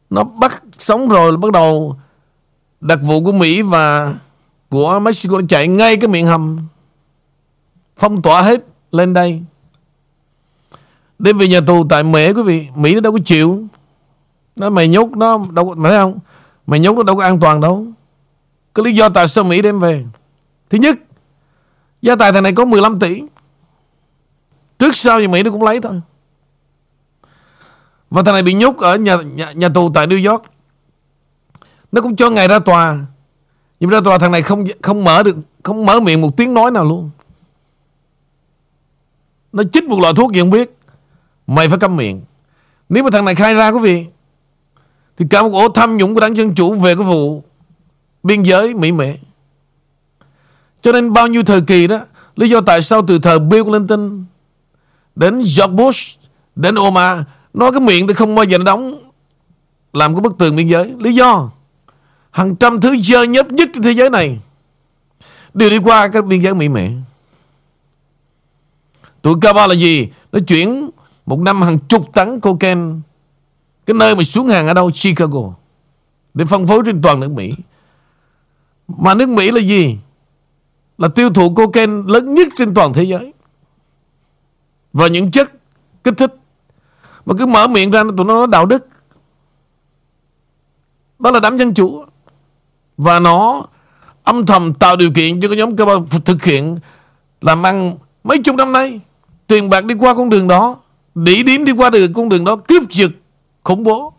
nó bắt sống rồi bắt đầu đặc vụ của Mỹ và của Mexico nó chạy ngay cái miệng hầm. Phong tỏa hết lên đây. Đến về nhà tù tại Mỹ, quý vị, Mỹ nó đâu có chịu. Nó mày nhốt nó đâu có, Mày thấy không? Mày nhốt nó đâu có an toàn đâu. Cái lý do tại sao Mỹ đem về? Thứ nhất Gia tài thằng này có 15 tỷ. Trước sau thì Mỹ nó cũng lấy thôi. Và thằng này bị nhốt ở nhà, nhà, nhà tù tại New York. Nó cũng cho ngày ra tòa. Nhưng ra tòa thằng này không không mở được Không mở miệng một tiếng nói nào luôn. Nó chích một loại thuốc gì không biết. Mày phải câm miệng. Nếu mà thằng này khai ra quý vị thì cả một ổ tham nhũng của đảng Dân Chủ Về cái vụ biên giới Mỹ Mệ Cho nên bao nhiêu thời kỳ đó, Lý do tại sao từ thời Bill Clinton Đến George Bush, Đến Obama, Nói cái miệng thì không bao giờ nó đóng, Làm cái bức tường biên giới. Lý do, Hàng trăm thứ dơ nhấp nhất trên thế giới này Đều đi qua cái biên giới Mỹ Mệ Tụi Cuba là gì? Nó chuyển một năm hàng chục tấn cocaine cái nơi mà xuống hàng ở đâu? Chicago. Để phân phối trên toàn nước Mỹ. Mà nước Mỹ là gì? Là tiêu thụ cocaine lớn nhất trên toàn thế giới. Và những chất kích thích. Mà cứ mở miệng ra, tụi nó nói đạo đức. Đó là đám dân chủ. Và nó âm thầm tạo điều kiện cho cái nhóm cơ thực hiện làm ăn mấy chục năm nay. Tiền bạc đi qua con đường đó. Đỉ điểm đi qua được con đường đó. Kiếp trực khủng bố.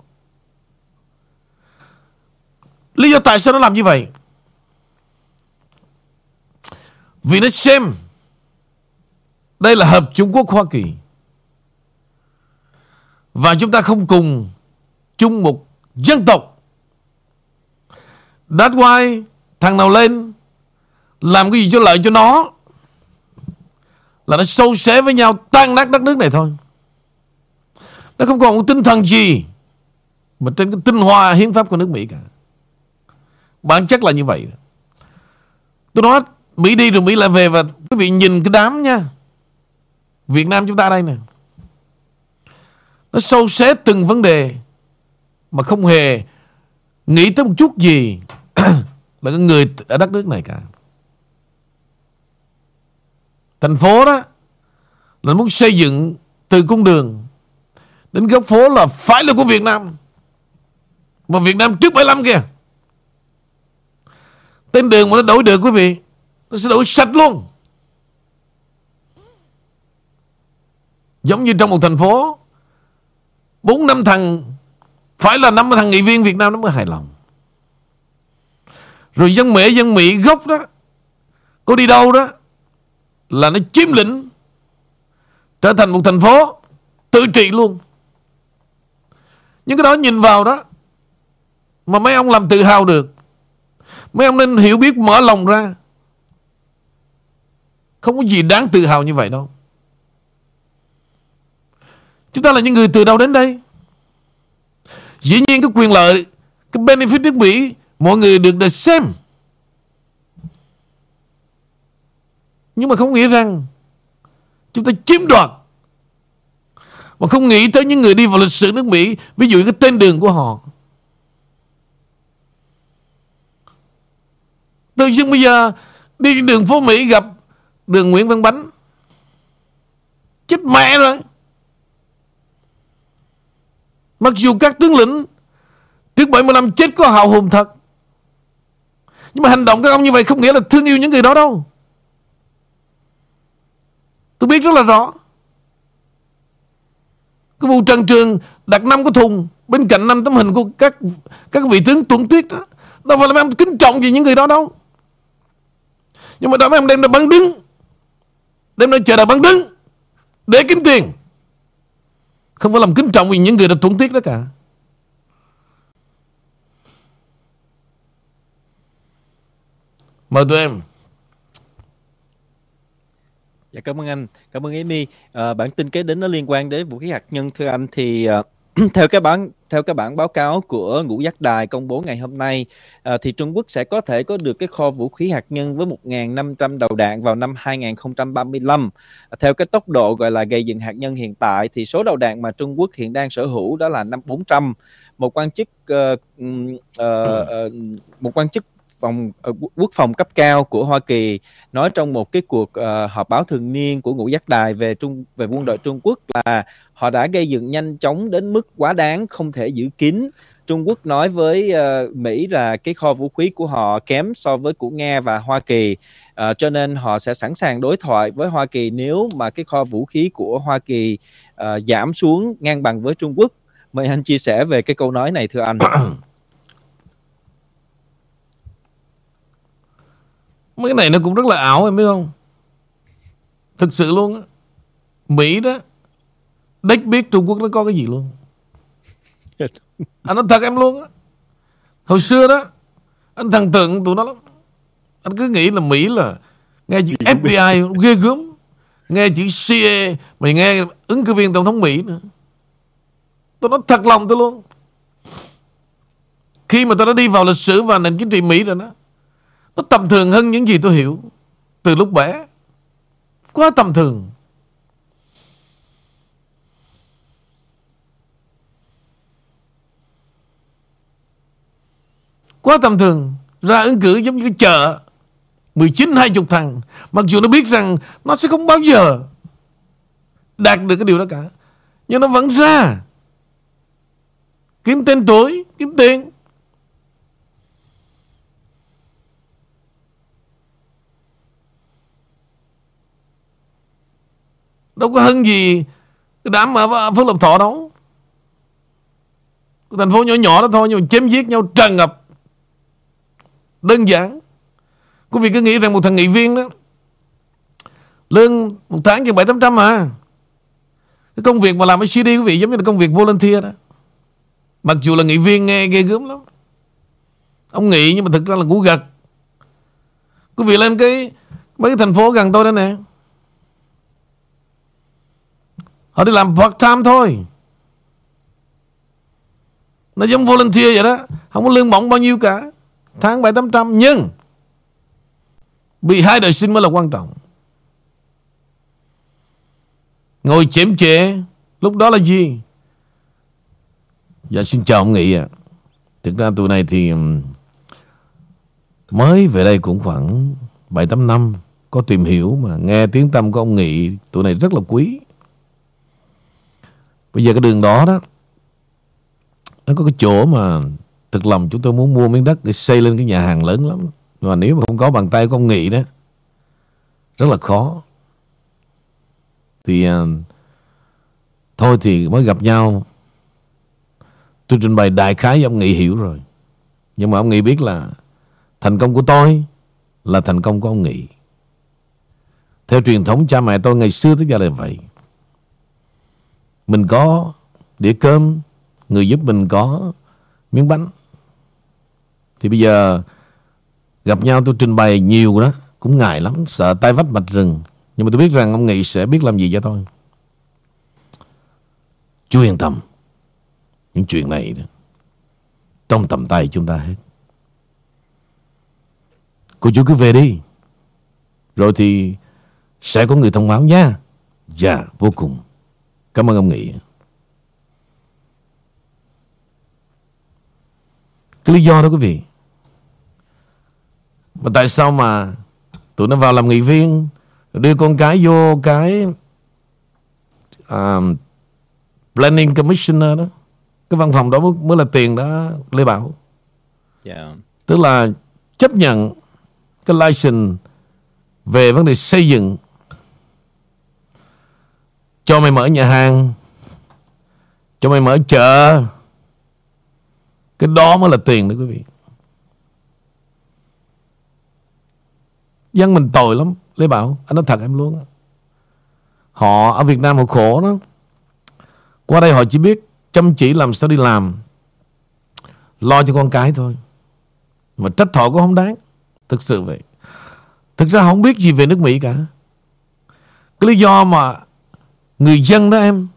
Lý do tại sao nó làm như vậy? Vì nó xem Đây là Hợp Trung Quốc Hoa Kỳ. Và chúng ta không cùng chung một dân tộc. That's why Thằng nào lên Làm cái gì cho lợi cho nó Là nó sâu xé với nhau, Tan nát đất nước này thôi nó không còn một tinh thần gì Mà trên cái tinh hoa hiến pháp của nước Mỹ cả. Bản chất là như vậy. Tôi nói, Mỹ đi rồi Mỹ lại về Và quý vị nhìn cái đám nha. Việt Nam chúng ta đây nè. Nó sâu xé từng vấn đề Mà không hề Nghĩ tới một chút gì Là cái người ở đất nước này cả. Thành phố đó Là muốn xây dựng Từ cung đường Đến góc phố là phải là của Việt Nam. Mà Việt Nam trước 75 kìa. Tên đường mà nó đổi được quý vị, Nó sẽ đổi sạch luôn. Giống như trong một thành phố, bốn năm thằng, Phải là năm thằng nghị viên Việt Nam nó mới hài lòng. Rồi dân Mỹ dân Mỹ gốc đó, Có đi đâu đó, Là nó chiếm lĩnh, Trở thành một thành phố Tự trị luôn những cái đó nhìn vào đó, Mà mấy ông làm tự hào được. Mấy ông nên hiểu biết, mở lòng ra. Không có gì đáng tự hào như vậy đâu. Chúng ta là những người từ đâu đến đây? Dĩ nhiên cái quyền lợi, Cái benefit nước Mỹ, Mọi người được được xem. Nhưng mà không nghĩ rằng Chúng ta chiếm đoạt mà không nghĩ tới những người đi vào lịch sử nước Mỹ, Ví dụ cái tên đường của họ. Tự nhiên bây giờ, Đi đường phố Mỹ gặp Đường Nguyễn Văn Bánh. Chết mẹ rồi. Mặc dù các tướng lĩnh Trước 75 chết có hào hùng thật, Nhưng mà hành động các ông như vậy Không nghĩa là thương yêu những người đó đâu. Tôi biết rất là rõ. Cái vụ Trần Trường đặt năm cái thùng, Bên cạnh năm tấm hình của các các vị tướng tuấn tiết đó Đâu phải là mấy ông kính trọng gì những người đó đâu. Nhưng mà đó mấy ông đem ra bắn đứng, Đem ra chờ đợi bắn đứng, Để kiếm tiền. Không phải làm kính trọng vì những người đã tuấn tiết đó cả. Mời tụi em Dạ cảm ơn anh, cảm ơn Amy. À, bản tin kế đến nó liên quan đến vũ khí hạt nhân thưa anh thì uh, theo cái bản theo cái bản báo cáo của ngũ giác đài công bố ngày hôm nay uh, thì Trung Quốc sẽ có thể có được cái kho vũ khí hạt nhân với 1.500 đầu đạn vào năm 2035. Uh, theo cái tốc độ gọi là gây dựng hạt nhân hiện tại thì số đầu đạn mà Trung Quốc hiện đang sở hữu đó là năm 400. Một quan chức uh, uh, uh, một quan chức phòng ờ, quốc phòng cấp cao của Hoa Kỳ nói trong một cái cuộc uh, họp báo thường niên của ngũ giác đài về trung về quân đội Trung Quốc là họ đã gây dựng nhanh chóng đến mức quá đáng không thể giữ kín. Trung Quốc nói với uh, Mỹ là cái kho vũ khí của họ kém so với của Nga và Hoa Kỳ uh, cho nên họ sẽ sẵn sàng đối thoại với Hoa Kỳ nếu mà cái kho vũ khí của Hoa Kỳ uh, giảm xuống ngang bằng với Trung Quốc. Mời anh chia sẻ về cái câu nói này thưa anh. Mấy cái này nó cũng rất là ảo, em biết không? Thực sự luôn á. Mỹ đó, Đếch biết Trung Quốc nó có cái gì luôn. Anh nói thật em luôn á. Hồi xưa đó, Anh thần tượng tụi nó lắm. Anh cứ nghĩ là Mỹ là Nghe chữ FBI ghê gớm, Nghe chữ CIA Mày nghe ứng cử viên tổng thống Mỹ nữa. Tôi nói thật lòng tôi luôn. Khi mà tôi đã đi vào lịch sử và nền chính trị Mỹ rồi đó nó tầm thường hơn những gì tôi hiểu. Từ lúc bé, Quá tầm thường. Quá tầm thường. Ra ứng cử giống như cái chợ. 19 20 thằng. Mặc dù nó biết rằng Nó sẽ không bao giờ Đạt được cái điều đó cả. Nhưng nó vẫn ra. Kiếm tên tuổi, Kiếm tiền. Đâu có hơn gì Cái đám ở Phước Lộc Thọ đâu. Cái thành phố nhỏ nhỏ đó thôi, Nhưng mà chém giết nhau tràn ngập. Đơn giản. Quý vị cứ nghĩ rằng một thằng nghị viên đó, Lương một tháng chừng 7-800 mà Cái công việc mà làm ở CD quý vị Giống như là công việc volunteer đó. Mặc dù là nghị viên nghe ghê gớm lắm. Ông nghị nhưng mà thực ra là ngủ gật. Quý vị lên cái, Mấy cái thành phố gần tôi đó nè. Họ đi làm part time thôi. Nó giống volunteer vậy đó. Không có lương bổng bao nhiêu cả. Tháng 7-800 Nhưng Bị hai đời sinh mới là quan trọng. Ngồi chém chệ Lúc đó là gì? Dạ xin chào ông Nghị ạ. À. Thực ra tụi này thì Mới về đây cũng khoảng 7-8 năm, Có tìm hiểu mà nghe tiếng tâm của ông Nghị, Tụi này rất là quý. Bây giờ cái đường đó đó Nó có cái chỗ mà Thực lòng chúng tôi muốn mua miếng đất Để xây lên cái nhà hàng lớn lắm. Mà nếu mà không có bàn tay của ông Nghị đó Rất là khó. Thì uh, Thôi thì mới gặp nhau. Tôi trình bày đại khái với ông Nghị hiểu rồi. Nhưng mà ông Nghị biết là Thành công của tôi Là thành công của ông Nghị. Theo truyền thống cha mẹ tôi ngày xưa tới giờ là vậy mình có đĩa cơm Người giúp mình có miếng bánh. Thì bây giờ Gặp nhau tôi trình bày nhiều đó Cũng ngại lắm Sợ tay vách mạch rừng. Nhưng mà tôi biết rằng ông Nghị sẽ biết làm gì cho tôi. Chú yên tâm Những chuyện này đó, Trong tầm tay chúng ta hết. Cô chú cứ về đi Rồi thì Sẽ có người thông báo nha. Dạ vô cùng. Cảm ơn ông Nghị. Cái lý do đó quý vị. Mà tại sao mà tụi nó vào làm nghị viên đưa con cái vô cái um, planning commissioner đó cái văn phòng đó mới, mới là tiền đó lê bảo yeah. tức là chấp nhận cái license về vấn đề xây dựng cho mày mở nhà hàng. Cho mày mở chợ. Cái đó mới là tiền đó quý vị. Dân mình tội lắm. Lê Bảo, Anh nói thật em luôn. Họ ở Việt Nam họ khổ đó Qua đây họ chỉ biết Chăm chỉ làm sao đi làm. Lo cho con cái thôi. Mà trách họ cũng không đáng. Thực sự vậy. Thực ra không biết gì về nước Mỹ cả. Cái lý do mà Người dân đó em.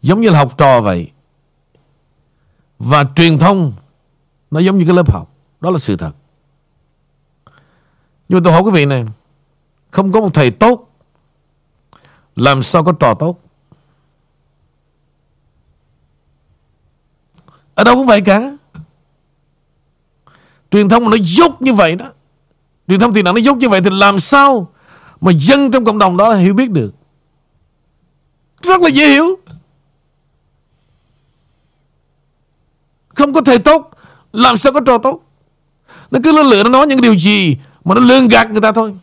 Giống như là học trò vậy. Và truyền thông, Nó giống như cái lớp học. Đó là sự thật. Nhưng mà tôi hỏi quý vị này, Không có một thầy tốt, Làm sao có trò tốt? Ở đâu cũng vậy cả. Truyền thông nó dốt như vậy đó. Truyền thông thì nó dốt như vậy Thì làm sao mà dân trong cộng đồng đó hiểu biết được. Rất là dễ hiểu. Không có thầy tốt, Làm sao có trò tốt? Nó cứ nó lựa nó nói những điều gì Mà nó lương gạt người ta thôi.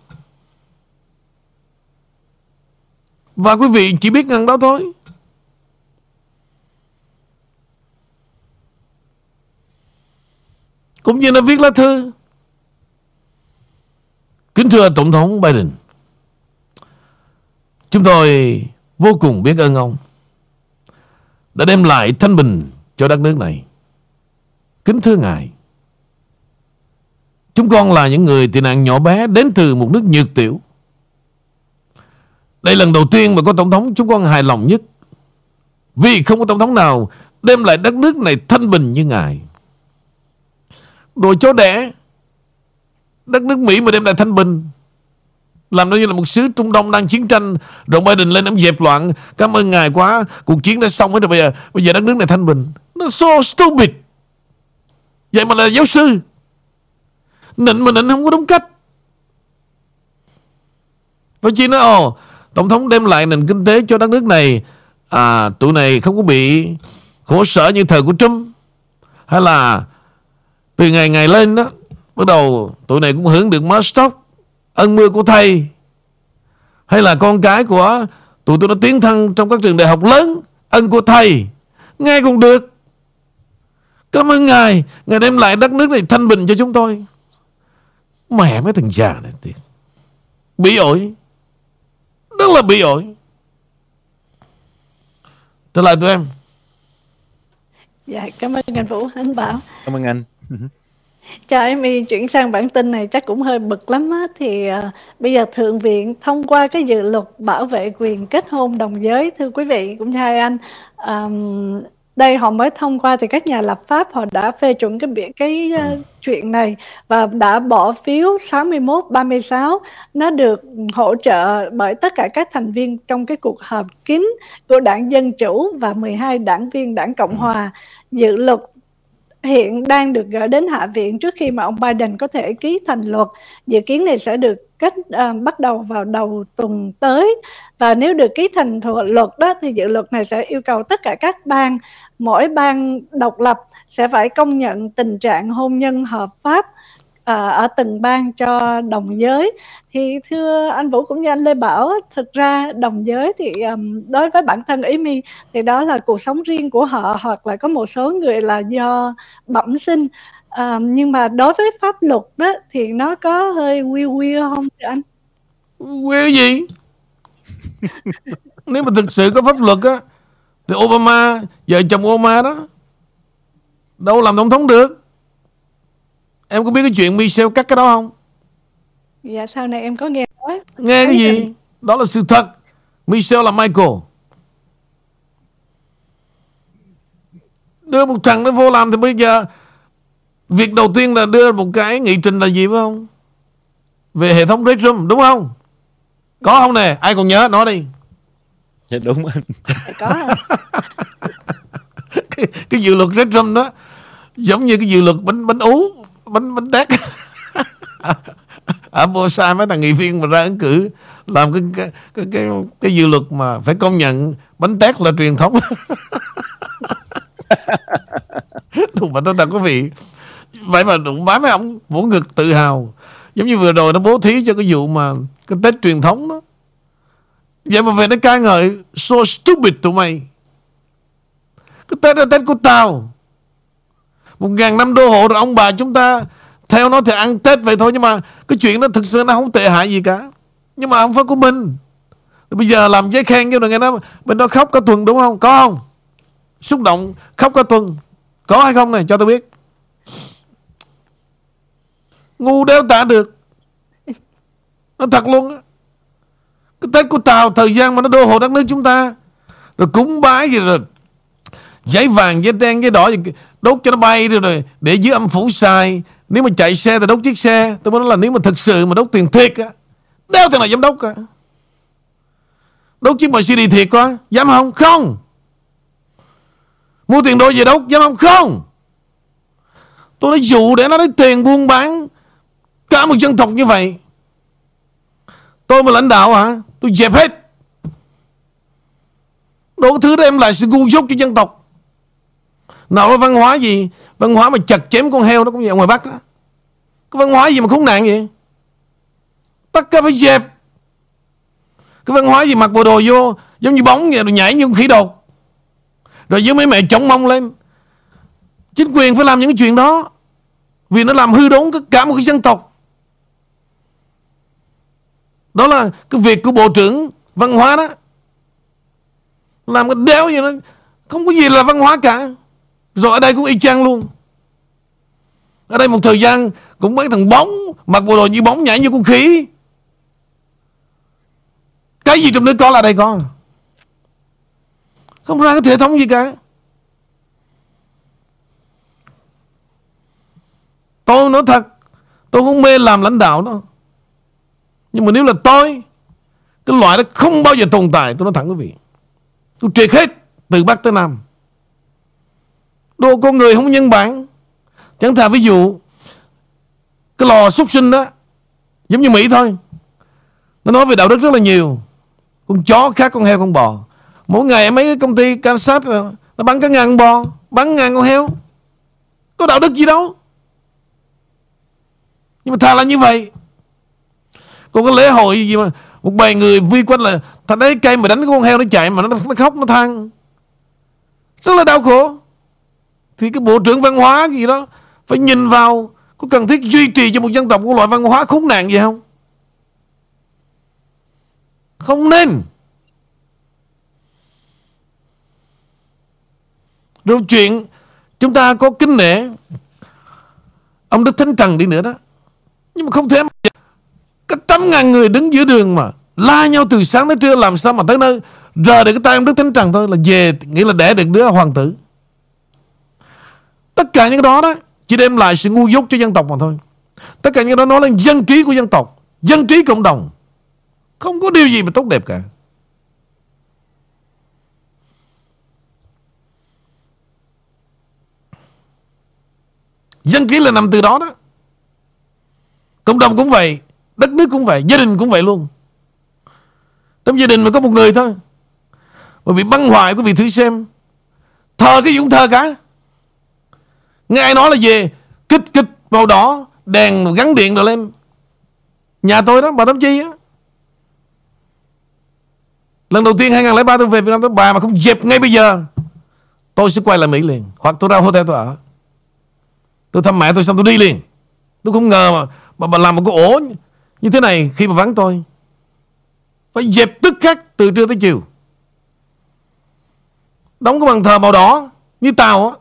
Và quý vị chỉ biết ngăn đó thôi. Cũng như nó viết lá thư. Kính thưa Tổng thống Biden. Chúng tôi vô cùng biết ơn ông Đã đem lại thanh bình cho đất nước này. Kính thưa Ngài, Chúng con là những người tị nạn nhỏ bé Đến từ một nước nhược tiểu. Đây lần đầu tiên mà có Tổng thống Chúng con hài lòng nhất. Vì không có Tổng thống nào Đem lại đất nước này thanh bình như Ngài. Đồ chó đẻ, Đất nước Mỹ mà đem lại thanh bình làm nó như là một xứ Trung Đông đang chiến tranh Rồi Biden lên ông dẹp loạn. Cảm ơn ngài quá. Cuộc chiến đã xong hết rồi. Bây giờ Bây giờ đất nước này thanh bình. Nó so stupid. Vậy mà là giáo sư. Nịnh mà nịnh không có đúng cách. Và chỉ nói, Ồ, Tổng thống đem lại nền kinh tế cho đất nước này. À tụi này không có bị Khổ sở như thời của Trump. Hay là từ ngày ngày lên đó, Bắt đầu tụi này cũng hưởng được mớ stock. Ân mưa của thầy? Hay là con cái của Tụi tôi nó tiến thân trong các trường đại học lớn Ân của thầy? Nghe cũng được. Cảm ơn Ngài. Ngài đem lại đất nước này thanh bình cho chúng tôi. Mẹ mấy thằng già này thiệt Bị ổi. Rất là bị ổi. Trở lại tụi em. Dạ, cảm ơn anh Vũ, anh Bảo. Cảm ơn anh. Cho em y chuyển sang bản tin này chắc cũng hơi bực lắm á. Thì à, bây giờ thượng viện thông qua cái dự luật bảo vệ quyền kết hôn đồng giới thưa quý vị cũng như hai anh Ờm, đây họ mới thông qua thì các nhà lập pháp họ đã phê chuẩn cái bi- cái ờ, chuyện này và đã bỏ phiếu 61 36 nó được hỗ trợ bởi tất cả các thành viên trong cái cuộc họp kín của đảng Dân Chủ và 12 đảng viên đảng Cộng Hòa. Dự luật hiện đang được gửi đến Hạ viện trước khi mà ông Biden có thể ký thành luật. Dự kiến này sẽ được kết uh, ờ, bắt đầu vào đầu tuần tới và nếu được ký thành luật đó thì dự luật này sẽ yêu cầu tất cả các bang mỗi bang độc lập sẽ phải công nhận tình trạng hôn nhân hợp pháp à, ở từng bang cho đồng giới. Thì thưa anh Vũ cũng như anh Lê Bảo thực ra đồng giới thì um, đối với bản thân ý mi thì đó là cuộc sống riêng của họ hoặc là có một số người là do bẩm sinh. À, nhưng mà đối với pháp luật đó thì nó có hơi weird weird không thưa anh? Quê gì? Nếu mà thực sự có pháp luật á Thì Obama Vợ chồng Obama đó Đâu làm tổng thống được. Em có biết cái chuyện Michelle cắt cái đó không? Dạ sau này em có nghe nói. Nghe cái gì? Đó là sự thật. Michelle là Michael. Đưa một thằng nó vô làm thì bây giờ Việc đầu tiên là đưa một cái nghị trình là gì phải không? Về hệ thống racism đúng không? Có không nè? Ai còn nhớ? Nói đi. Dạ đúng anh. có. Không? cái, cái dự luật racism đó giống như cái dự luật bánh bánh ú bánh bánh tét. À, Ở Bosa mấy thằng nghị viên mà ra ứng cử làm cái cái cái cái, cái dự luật mà phải công nhận bánh tét là truyền thống. Đúng mà tôi thật quý vị. Vậy mà đụng bám mấy ông vỗ ngực tự hào. Giống như vừa rồi nó bố thí cho cái vụ mà cái tết truyền thống đó. Vậy mà về nó ca ngợi so stupid tụi mày. Cái tết là tết của tao một ngàn năm đô hộ rồi ông bà chúng ta. Theo nó thì ăn tết vậy thôi, nhưng mà cái chuyện đó thực sự nó không tệ hại gì cả. Nhưng mà không phải của mình. Rồi bây giờ làm giấy khen cho rồi nghe nó bên đó khóc cả tuần đúng không? Có không? Xúc động, khóc cả tuần. Có hay không này? Cho tôi biết. Ngu đéo tả được. Nó thật luôn á. Cái tết của tàu thời gian mà nó đô hộ đất nước chúng ta. Rồi cúng bái gì rồi giấy vàng giấy đen giấy đỏ đốt cho nó bay rồi, rồi để dưới âm phủ xài nếu mà chạy xe thì đốt chiếc xe. Tôi muốn nói là nếu mà thực sự mà đốt tiền thiệt á đeo thằng nào dám đốt cả đốt chiếc Mercedes thiệt quá dám không? Không. Mua tiền đô về đốt dám không? Không. Tôi nói dụ để nó lấy tiền buôn bán cả một dân tộc như vậy tôi mà lãnh đạo hả tôi dẹp hết. Đồ thứ đó em lại sự ngu dốt cho dân tộc. Nào có văn hóa gì? Văn hóa mà chặt chém con heo đó cũng vậy, ngoài Bắc đó. Cái văn hóa gì mà khốn nạn vậy? Tất cả phải dẹp. Cái văn hóa gì mặc bộ đồ vô, Giống như bóng vậy, rồi nhảy như con khỉ đột. Rồi với mấy mẹ chống mông lên. Chính quyền phải làm những cái chuyện đó. Vì nó làm hư đốn cả một cái dân tộc. Đó là cái việc của Bộ trưởng Văn hóa đó. Làm cái đéo gì nó không có gì là văn hóa cả rồi ở đây cũng y chang luôn. Ở đây một thời gian cũng mấy thằng bóng, mặc bộ đồ như bóng nhảy như con khỉ. Cái gì trong nước có là đây có không ra cái hệ thống gì cả. Tôi nói thật, tôi không mê làm lãnh đạo đó. Nhưng mà nếu là tôi, cái loại đó không bao giờ tồn tại. Tôi nói thẳng quý vị. Tôi triệt hết từ Bắc tới Nam. Đồ con người không nhân bản. Chẳng thà ví dụ Cái lò súc sinh đó Giống như Mỹ thôi. Nó nói về đạo đức rất là nhiều. Con chó khác con heo con bò. Mỗi ngày mấy cái công ty Kansas ờ, Nó bắn cả ngàn bò Bắn ngàn con heo. Có đạo đức gì đâu. Nhưng mà thà là như vậy. Còn cái lễ hội gì mà Một bầy người vi quanh là Thằng đấy cây mà đánh con heo nó chạy mà nó, nó khóc nó than. Rất là đau khổ. Thì cái bộ trưởng văn hóa gì đó Phải nhìn vào Có cần thiết duy trì cho một dân tộc Một loại văn hóa khốn nạn gì không? Không nên. Rồi chuyện Chúng ta có kính nể Ông Đức Thánh Trần đi nữa đó. Nhưng mà không thể mà Có trăm ngàn người đứng giữa đường mà La nhau từ sáng tới trưa làm sao mà tới nơi. Rờ được cái tay ông Đức Thánh Trần thôi Là về, Nghĩa là đẻ được đứa hoàng tử. Tất cả những cái đó đó Chỉ đem lại sự ngu dốt cho dân tộc mà thôi. Tất cả những cái đó nói lên dân trí của dân tộc, Dân trí cộng đồng. Không có điều gì mà tốt đẹp cả. Dân trí là nằm từ đó đó. Cộng đồng cũng vậy, Đất nước cũng vậy, Gia đình cũng vậy luôn. Trong gia đình mà có một người thôi, Mà bị băng hoại quý vị thử xem, Thờ cái gì cũng thờ cả. Nghe ai nói là về Kích kích màu đỏ Đèn gắn điện rồi lên. Nhà tôi đó bà Tâm Chi á. Lần đầu tiên 2003 tôi về Việt Nam tôi bà mà không dẹp ngay bây giờ Tôi sẽ quay lại Mỹ liền Hoặc tôi ra hotel tôi ở. Tôi thăm mẹ tôi xong tôi đi liền. Tôi không ngờ mà Bà, bà làm một cái ổ như thế này khi mà vắng tôi. Phải dẹp tức khắc từ trưa tới chiều. Đóng cái bàn thờ màu đỏ Như tàu á.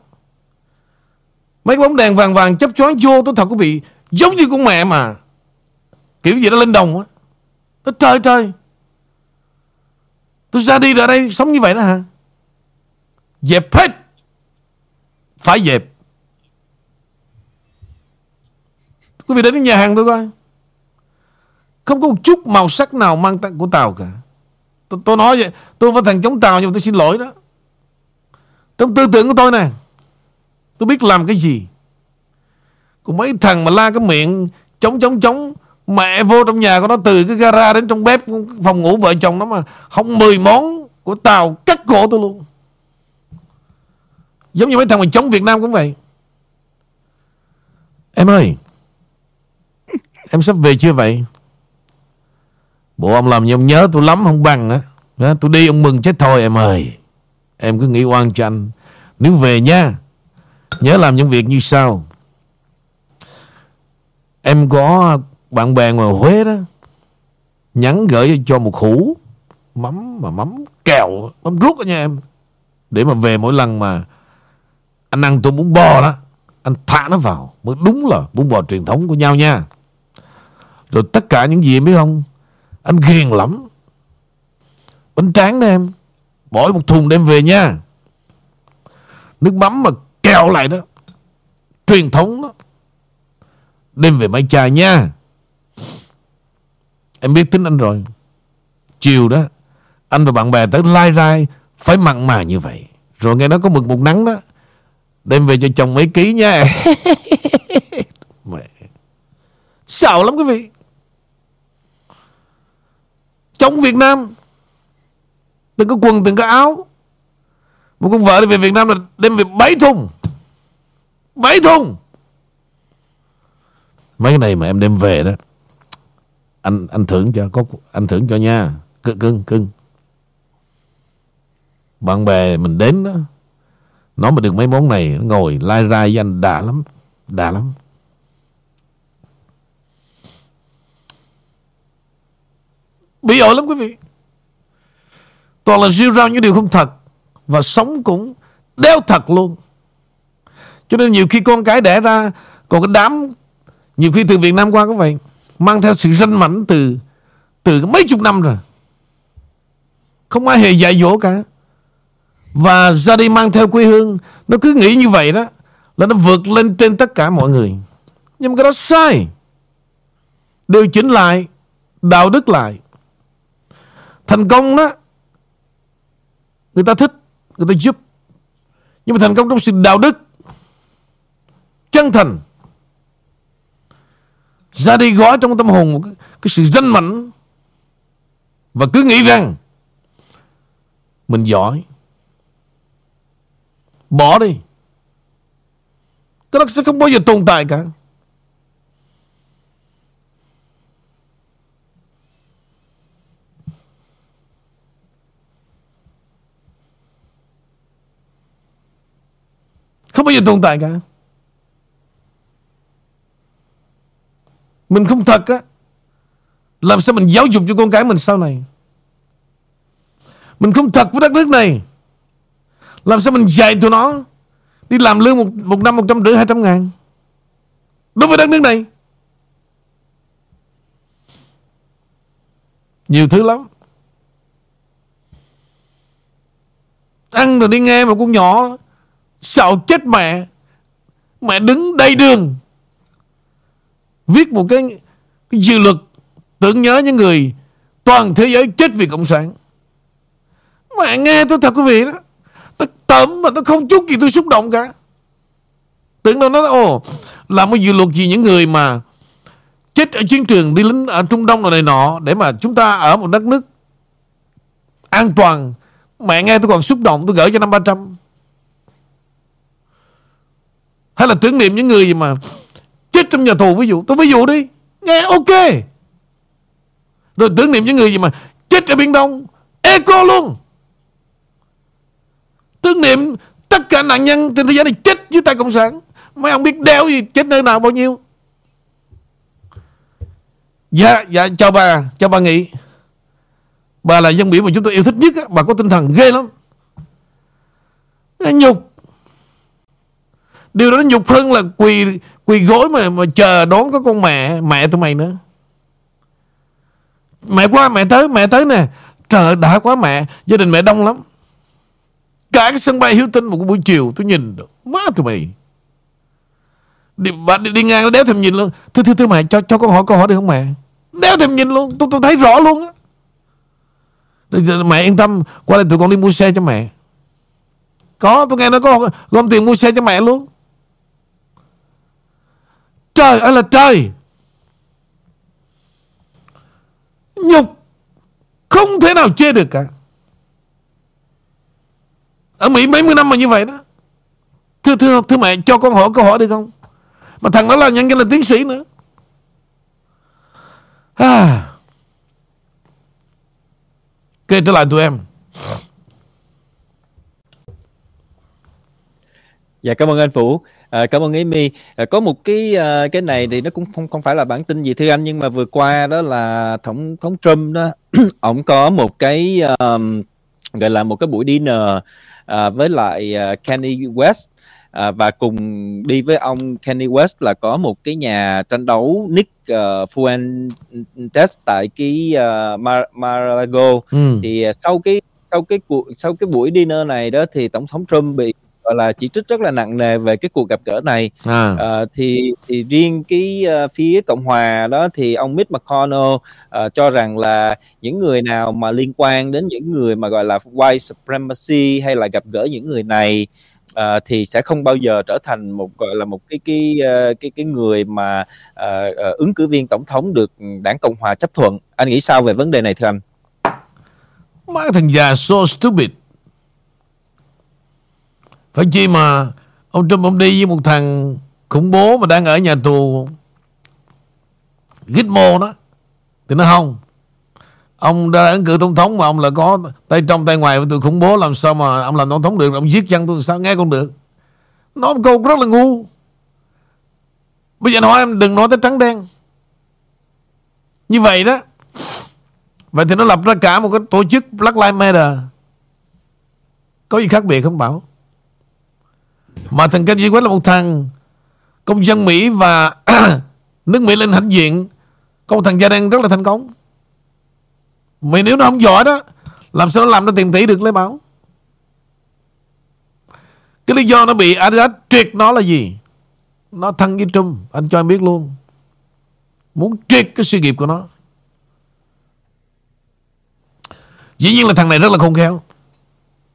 Mấy cái bóng đèn vàng vàng chấp choáng vô Tôi thật quý vị Giống như con mẹ mà. Kiểu gì đó lên đồng á. Tôi trời trời. Tôi ra đi ra đây sống như vậy đó hả? Dẹp hết. Phải dẹp. Quý vị đến nhà hàng tôi coi. Không có một chút màu sắc nào mang tặng của Tàu cả. Tôi, tôi nói vậy Tôi với thằng chống Tàu nhưng mà tôi xin lỗi đó. Trong tư tưởng của tôi nè Tôi biết làm cái gì. Còn mấy thằng mà la cái miệng Chống chống chống Mẹ vô trong nhà của nó từ cái gara đến trong bếp Phòng ngủ vợ chồng nó mà Không 10 món của Tàu cắt cổ tôi luôn. Giống như mấy thằng mà chống Việt Nam cũng vậy. Em ơi Em sắp về chưa vậy? Bộ ông làm như ông nhớ tôi lắm không bằng nữa. Đó, Tôi đi ông mừng chết thôi em ơi. Em cứ nghĩ oan cho anh. Nếu về nha Nhớ làm những việc như sau. Em có bạn bè ngoài Huế đó, Nhắn gửi cho một hũ, Mắm mà mắm kẹo, Mắm rút đó nha em, Để mà về mỗi lần mà Anh ăn tôi muốn bò đó, Anh thả nó vào, Mới đúng là bún bò truyền thống của nhau nha. Rồi tất cả những gì em biết không? Anh ghiền lắm. Bánh tráng đó em, Bỏ một thùng đem về nha. Nước mắm mà kẹo lại đó. Truyền thống đó. Đem về mai chai nha. Em biết tính anh rồi. Chiều đó, Anh và bạn bè tới lai rai Phải mặn mà như vậy. Rồi nghe nó có mực một nắng đó. Đem về cho chồng mấy ký nha. Mẹ. Sợ lắm quý vị. Trong Việt Nam. Từng có quần, từng có áo. Một con vợ đi về Việt Nam là đem về 7 thùng. 7 thùng? Mấy cái này mà em đem về đó Anh anh thưởng cho có Anh thưởng cho nha. Cưng cưng cưng. Bạn bè mình đến đó Nó mà được mấy món này Nó ngồi lai rai với anh đã lắm Đã lắm. Bị ổi lắm quý vị. Toàn là rêu rao những điều không thật Và sống cũng đeo thật luôn cho nên nhiều khi con cái đẻ ra, Còn cái đám, Nhiều khi từ Việt Nam qua cũng vậy, Mang theo sự ranh mảnh từ Từ mấy chục năm rồi. Không ai hề dạy dỗ cả. Và ra đi mang theo quê hương, Nó cứ nghĩ như vậy đó, Là nó vượt lên trên tất cả mọi người. Nhưng mà cái đó sai. Điều chỉnh lại, Đạo đức lại. Thành công đó, Người ta thích, Người ta giúp. Nhưng mà thành công trong sự đạo đức Chân thành. Ra đi gói trong tâm hồn một cái, cái sự danh mảnh. Và cứ nghĩ rằng Mình giỏi. Bỏ đi. Cái đó sẽ không bao giờ tồn tại cả. Không bao giờ tồn tại cả. Mình không thật á. Làm sao mình giáo dục cho con cái mình sau này? Mình không thật với đất nước này. Làm sao mình dạy tụi nó Đi làm lương một, một năm một trăm rưỡi hai trăm ngàn? Đối với đất nước này. Nhiều thứ lắm. Ăn rồi đi nghe một con nhỏ Sợ chết mẹ. Mẹ đứng đầy đường. Viết một cái, cái dự luật Tưởng nhớ những người Toàn thế giới chết vì Cộng sản. Mẹ nghe tôi thật quý vị đó Nó tẩm mà nó không chút gì tôi xúc động cả. Tưởng đâu nó nói Ồ Làm một dự luật gì những người mà Chết ở chiến trường đi lính ở Trung Đông này nọ Để mà chúng ta ở một đất nước An toàn. Mẹ nghe tôi còn xúc động tôi gửi cho năm ba trăm. Hay là tưởng niệm những người gì mà chết trong nhà tù, ví dụ. Tôi, ví dụ đi. Nghe, ok. Rồi tưởng niệm những người gì mà chết ở biển đông. Eco luôn. Tưởng niệm tất cả nạn nhân trên thế giới này chết dưới tay cộng sản. Mấy ông biết đeo gì chết nơi nào, bao nhiêu? Dạ dạ chào bà. Chào bà nghị. Bà là dân biểu mà chúng tôi yêu thích nhất bà có tinh thần ghê lắm. Nhục. Điều đó nó nhục hơn là quỳ quỳ gối mà mà chờ đón có con mẹ mẹ tụi mày nữa. Mẹ qua mẹ tới mẹ tới nè. Trời đã quá mẹ, gia đình mẹ đông lắm. Cả cái sân bay Hiếu Tinh một buổi chiều tôi nhìn được. Má tụi mày. Đi, bà đi, đi ngang nó đéo thèm nhìn luôn. Thưa thưa thưa mẹ cho cho con hỏi câu hỏi được không mẹ? Đéo thèm nhìn luôn, tôi tôi thấy rõ luôn á. Mẹ yên tâm, qua đây tụi con đi mua xe cho mẹ. Có, tôi nghe nó có gom tiền mua xe cho mẹ luôn trời ơi là trời. Nhục Không thể nào chê được cả. Ở Mỹ mấy mươi năm mà như vậy đó. Thưa thưa thưa mẹ, cho con hỏi câu hỏi được không? Mà thằng đó là nhân cái là tiến sĩ nữa. À. kể trở lại tụi em. Dạ cảm ơn anh Vũ. À, cảm ơn Amy. À, có một cái à, cái này thì nó cũng không không phải là bản tin gì thưa anh nhưng mà vừa qua đó là tổng thống Trump đó ổng có một cái um, gọi là một cái buổi dinner à, với lại uh, Kanye West à, và cùng đi với ông Kanye West là có một cái nhà tranh đấu Nick uh, Fuentes tại cái uh, Mar Mar-a-Lago ừ. thì uh, sau cái sau cái cuộc sau cái buổi dinner này đó thì tổng thống Trump bị gọi là chỉ trích rất là nặng nề về cái cuộc gặp gỡ này. À. à, thì thì riêng cái uh, phía cộng hòa đó thì ông Mitch McConnell uh, cho rằng là những người nào mà liên quan đến những người mà gọi là white supremacy hay là gặp gỡ những người này uh, thì sẽ không bao giờ trở thành một gọi là một cái cái uh, cái cái người mà uh, uh, ứng cử viên tổng thống được đảng cộng hòa chấp thuận. Anh nghĩ sao về vấn đề này thưa anh? Má thằng già so stupid phải chi mà Ông Trump ông đi với một thằng khủng bố mà đang ở nhà tù. Gitmo đó. Thì nó không. Ông đã ứng cử tổng thống mà ông là có tay trong tay ngoài với tụi khủng bố, làm sao mà ông làm tổng thống được? Ông giết dân tôi sao nghe con được. Nói một câu rất là ngu. Bây giờ nói em đừng nói tới trắng đen. Như vậy đó. Vậy thì nó lập ra cả một cái tổ chức Black Lives Matter. Có gì khác biệt không bảo? Mà thằng Kanye West là một thằng công dân Mỹ và nước Mỹ lên hãnh diện. Có một thằng da đen rất là thành công. Mày nếu nó không giỏi đó, Làm sao nó làm ra tiền tỷ được lấy báo Cái lý do nó bị Adidas triệt nó là gì? Nó thân với Trump, Anh cho em biết luôn. Muốn triệt cái sự nghiệp của nó. Dĩ nhiên là thằng này rất là khôn khéo.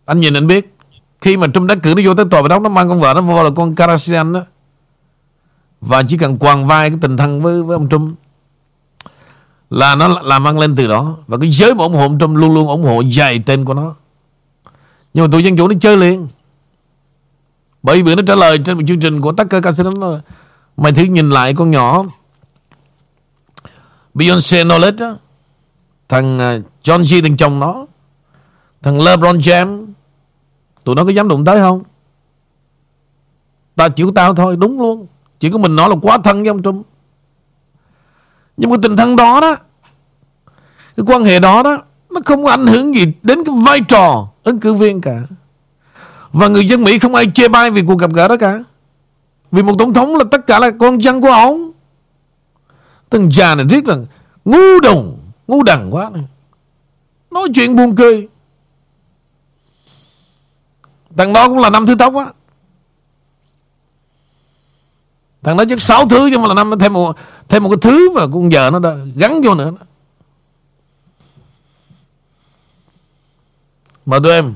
Anh nhìn anh biết. Khi mà Trump đã cử nó vô tới tòa bài đốc Nó mang con vợ nó vô là con Kardashian đó. Và chỉ cần quàng vai cái tình thân với, với ông Trump là nó làm ăn lên từ đó. Và cái giới mà ủng hộ ông Trump luôn luôn ủng hộ dày tên của nó. Nhưng mà tụi dân chủ nó chơi liền. Bởi vì bữa nó trả lời trên một chương trình của Tucker Carlson nó mày thử nhìn lại con nhỏ Beyoncé Knowledge đó thằng à, John G thằng chồng nó thằng LeBron James tụi nó có dám đụng tới không? Ta chỉ có tao thôi, đúng luôn. Chỉ có mình nó là quá thân với ông Trump. Nhưng mà tình thân đó đó, Cái quan hệ đó đó, Nó không có ảnh hưởng gì đến cái vai trò Ứng cử viên cả. Và người dân Mỹ không ai chê bai Vì cuộc gặp gỡ đó cả. Vì một tổng thống là tất cả là con dân của ông. Thằng già này riết rằng Ngu đồng, Ngu đằng quá này. Nói chuyện buồn cười. Thằng đó cũng là năm thứ tóc á. Thằng đó chắc sáu thứ chứ mà là năm thêm một thêm một cái thứ mà con vợ nó đã gắn vô nữa mời tụi em.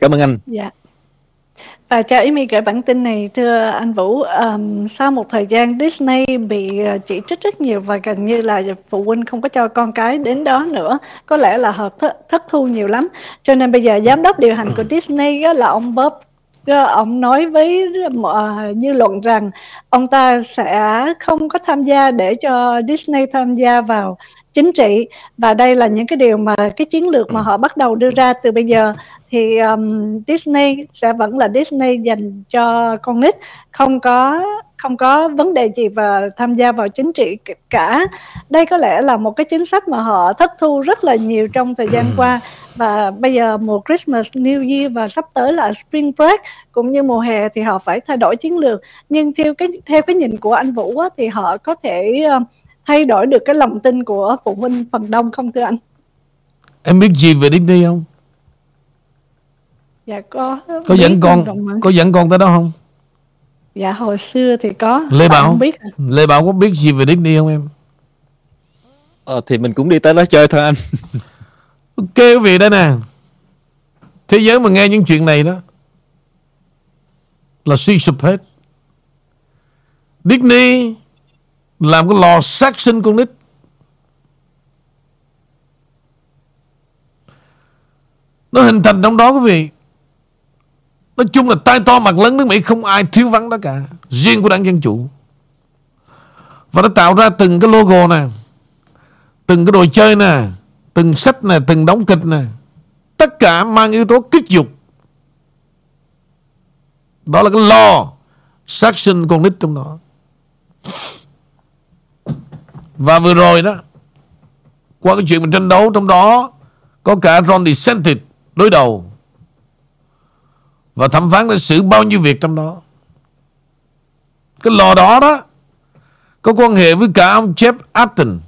Cảm ơn anh. Dạ. Và cho Amy gửi bản tin này thưa anh Vũ. Um, sau một thời gian Disney bị uh, chỉ trích rất nhiều và gần như là phụ huynh không có cho con cái đến đó nữa. Có lẽ là họ th- thất thu nhiều lắm. Cho nên bây giờ giám đốc điều hành của Disney á, là ông Bob Ờ, ông nói với uh, dư luận rằng ông ta sẽ không có tham gia để cho Disney tham gia vào chính trị và đây là những cái điều mà cái chiến lược mà họ bắt đầu đưa ra từ bây giờ thì um, Disney sẽ vẫn là Disney dành cho con nít. Không có không có vấn đề gì và tham gia vào chính trị cả. Đây có lẽ là một cái chính sách mà họ thất thu rất là nhiều trong thời gian qua. Và bây giờ mùa Christmas New Year và sắp tới là Spring Break cũng như mùa hè thì họ phải thay đổi chiến lược. Nhưng theo cái theo cái nhìn của anh Vũ á, thì họ có thể uh, thay đổi được cái lòng tin của phụ huynh phần đông không thưa anh? Em biết gì về Disney không? Dạ có. Có dẫn con có dẫn con tới đó không? Dạ hồi xưa thì có. Lê Bảo không biết. Lê Bảo có biết gì về Disney không em? Ờ, thì mình cũng đi tới đó chơi thôi anh. ok quý vị đây nè. Thế giới mà nghe những chuyện này đó là suy sụp hết. Disney làm cái lò sát sinh con nít nó hình thành trong đó quý vị nói chung là tai to, mặt lớn nước Mỹ, không ai thiếu vắng đó cả. Riêng của đảng dân chủ. Và nó tạo ra từng cái logo nè, từng cái đồ chơi nè, từng sách nè, từng đóng kịch nè. Tất cả mang yếu tố kích dục. Đó là cái lo, sát sinh con nít trong đó. Và vừa rồi đó, qua cái chuyện mình tranh đấu trong đó, có cả Ron DeSantis đối đầu và thẩm phán đã xử bao nhiêu việc trong đó? Cái lò đó đó có quan hệ với cả ông Jeff Upton,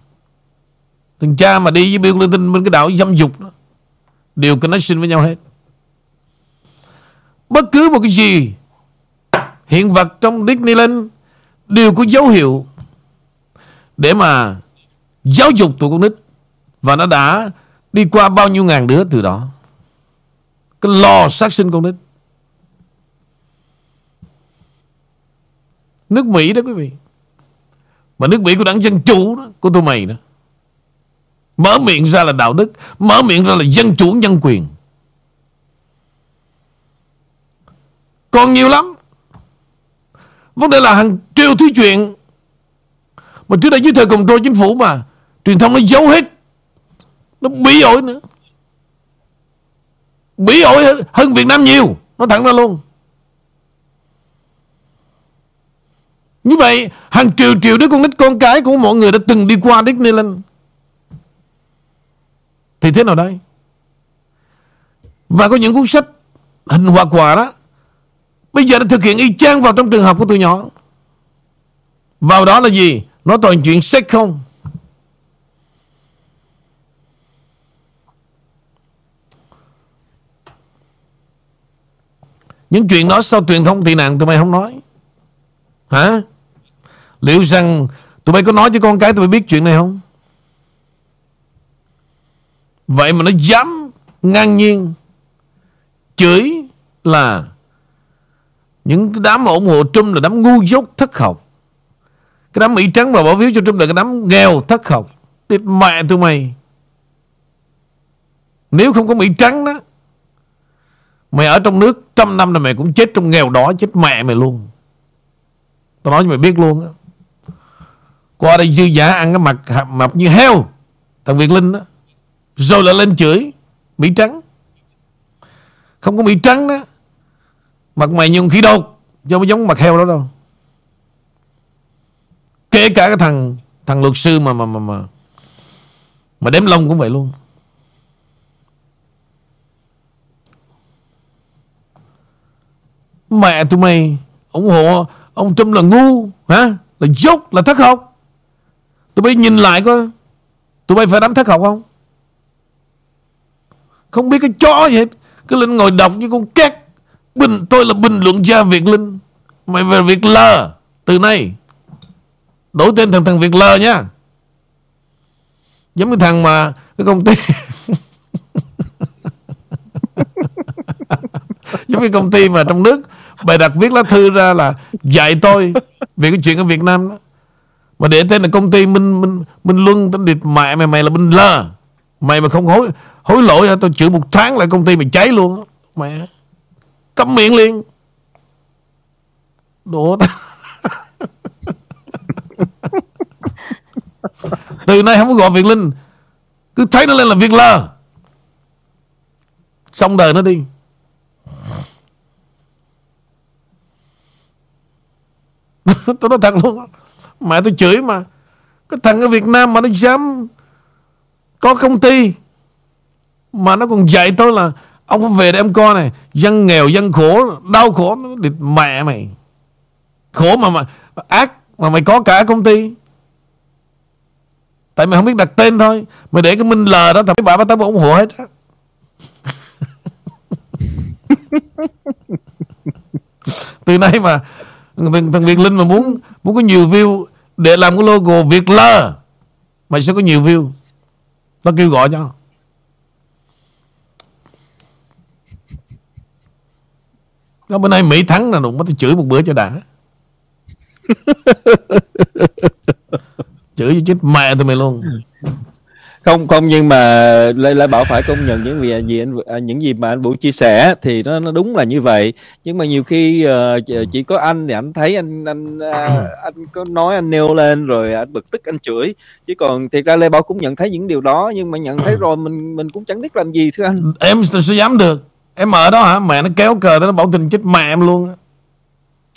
thằng cha mà đi với Bill Clinton bên cái đảo dâm dục đó. Đều connection với nhau hết. Bất cứ một cái gì hiện vật trong Disneyland đều có dấu hiệu để mà giáo dục tụi con nít. Và nó đã đi qua bao nhiêu ngàn đứa từ đó. Cái lò sát sinh con nít. Nước Mỹ đó quý vị. Mà nước Mỹ của đảng Dân Chủ đó, Của tụi mày đó. Mở miệng ra là đạo đức, Mở miệng ra là dân chủ nhân quyền. Còn nhiều lắm. Vấn đề là hàng triệu thứ chuyện. Mà trước đây dưới thời cầm trôi chính phủ mà, Truyền thông nó giấu hết. Nó bí ổi nữa. Bí ổi hơn Việt Nam nhiều. Nó thẳng ra luôn. Như vậy, hàng triệu triệu đứa con nít con cái của mọi người đã từng đi qua Disneyland Thì thế nào đây? Và có những cuốn sách Hình hoa quả đó, Bây giờ đã thực hiện y chang vào trong trường học của tụi nhỏ. Vào đó là gì? Nó toàn chuyện sách không? Những chuyện đó sau truyền thông tị nạn tụi mày không nói. Hả? Liệu rằng tụi bay có nói cho con cái tụi bay biết chuyện này không? Vậy mà nó dám ngang nhiên Chửi là Những cái đám mà ủng hộ Trump là đám ngu dốt thất học. Cái đám Mỹ Trắng mà bỏ phiếu cho Trump là cái đám nghèo thất học. Địt mẹ tụi mày. Nếu không có Mỹ Trắng đó, Mày ở trong nước trăm năm là mày cũng chết trong nghèo đó Chết mẹ mày luôn. Tao nói cho mày biết luôn á. Qua đây dư giả ăn cái mặt mập như heo. Thằng Việt Linh đó. Rồi lại lên chửi. Mỹ Trắng. Không có Mỹ Trắng đó. Mặt mày như khí đột Chứ không giống mặt heo đó đâu. Kể cả cái thằng Thằng luật sư mà mà mà mà Mà đếm lông cũng vậy luôn. Mẹ tụi mày, ủng hộ Ông Trump là ngu, hả? Là dốt là thất học. Tụi bay nhìn lại coi. Tụi bay phải đám thất học không? Không biết cái chó gì hết. Cứ lên ngồi đọc như con két. Bình Tôi là bình luận gia Việt Linh. Mày về Việt lờ, Từ nay. Đổi tên thằng thằng Việt lờ nha. Giống như thằng mà Cái công ty Giống như công ty mà trong nước. Bài đặt viết lá thư ra là Dạy tôi Về cái chuyện ở Việt Nam đó. Mà để tên là công ty Minh Minh Minh Luân Tên địt mẹ mày mày là Minh Lơ. Mày mà không hối hối lỗi Tôi chửi một tháng lại công ty mày cháy luôn Mẹ, Cấm miệng liền. Đồ ta Từ nay không có gọi Việt Linh. Cứ thấy nó lên là Việt Lơ. Xong đời nó đi. Tôi nói thật luôn mẹ tôi chửi mà. Cái thằng ở Việt Nam mà nó dám có công ty mà nó còn dạy tôi là ông phải về để em coi này dân nghèo dân khổ đau khổ nó địt mẹ mày. Khổ mà mà ác mà mày có cả công ty. Tại mày không biết đặt tên thôi. Mày để cái minh lờ đó thằng bà bà tao ủng hộ hết á. Từ nay mà thằng, thằng Việt Linh mà muốn muốn có nhiều view để làm cái logo Việt Lơ. Mày sẽ có nhiều view. Tao kêu gọi cho nó bữa nay Mỹ thắng là đụng bắt tôi chửi một bữa cho đã. Chửi cho chết mẹ tụi mày luôn không không nhưng mà lê lê bảo phải công nhận những gì, gì anh à, những gì mà anh vũ chia sẻ thì nó nó đúng là như vậy. Nhưng mà nhiều khi uh, chỉ có anh thì anh thấy anh anh uh, anh có nói anh nêu lên rồi anh bực tức anh chửi. Chứ còn thiệt ra lê bảo cũng nhận thấy những điều đó nhưng mà nhận thấy rồi mình mình cũng chẳng biết làm gì thưa anh. Em sao dám được? Em ở đó hả? Mẹ nó kéo cờ nó bảo tình chết mẹ em luôn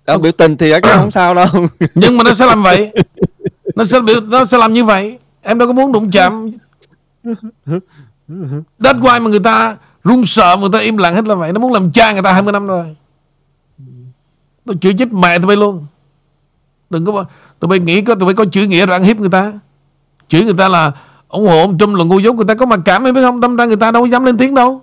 đó biểu tình thì cái không sao đâu. Nhưng mà nó sẽ làm vậy. Nó sẽ biểu nó sẽ làm như vậy. Em đâu có muốn đụng chạm That's why mà người ta run sợ người ta im lặng hết là vậy? Nó muốn làm cha người ta 20 năm rồi. Tôi chửi chết mẹ tụi bay luôn. Đừng có Tụi bay nghĩ có, tụi bay có chữ nghĩa rồi ăn hiếp người ta. Chửi người ta là ủng hộ ông Trump là ngu dốt. Người ta có mặc cảm hay biết không? Đâm ra người ta đâu dám lên tiếng đâu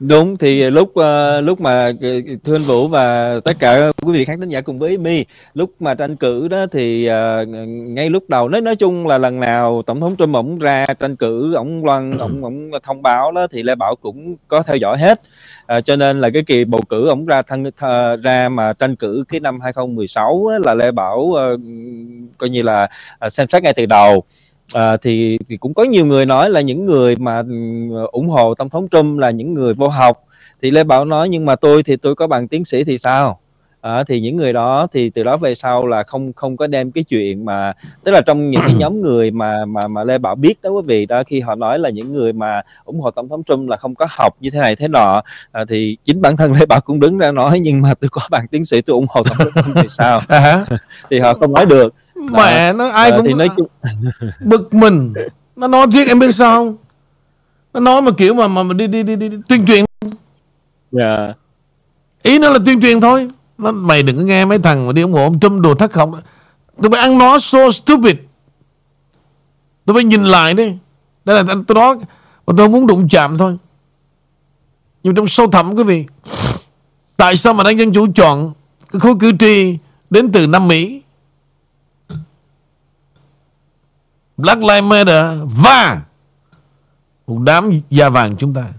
đúng thì lúc uh, lúc mà ờ, thưa anh Vũ và tất cả quý vị khán thính giả cùng với mi lúc mà tranh cử đó thì uh, ngay lúc đầu nói nói chung là lần nào tổng thống Trump ổng ra tranh cử ổng loan ổng ổng thông báo đó thì Lê Bảo cũng có theo dõi hết. À, cho nên là cái kỳ bầu cử ổng ra thân th, ra mà tranh cử cái năm 2016 á, là Lê Bảo uh, coi như là uh, xem xét ngay từ đầu à, thì, thì cũng có nhiều người nói là những người mà ừ, ủng hộ tổng thống Trump là những người vô học. Thì Lê Bảo nói nhưng mà tôi thì tôi có bằng tiến sĩ thì sao? À, thì những người đó thì từ đó về sau là không không có đem cái chuyện mà tức là trong những cái nhóm người mà mà mà Lê Bảo biết đó quý vị đó khi họ nói là những người mà ủng hộ tổng thống Trump là không có học như thế này thế nọ à, thì chính bản thân Lê Bảo cũng đứng ra nói nhưng mà tôi có bằng tiến sĩ tôi ủng hộ tổng thống Trump thì sao? Thì họ không nói được mẹ nó ai cũng thì nói chung bực mình. Nó nói riêng em biết sao không? Nó nói mà kiểu mà mà, mà đi, đi đi đi đi tuyên truyền. Yeah. Dạ. ý nó là tuyên truyền thôi. Nó mày đừng có nghe mấy thằng mà đi ủng hộ ông Trump đồ thất học tụi bay ăn nó so stupid. Tụi bay nhìn lại đi. Đây là tôi nói mà tôi muốn đụng chạm thôi. Nhưng trong sâu thẳm quý vị tại sao mà đảng dân chủ chọn cái khối cử tri đến từ Nam Mỹ Black Lives Matter và một đám da vàng chúng ta.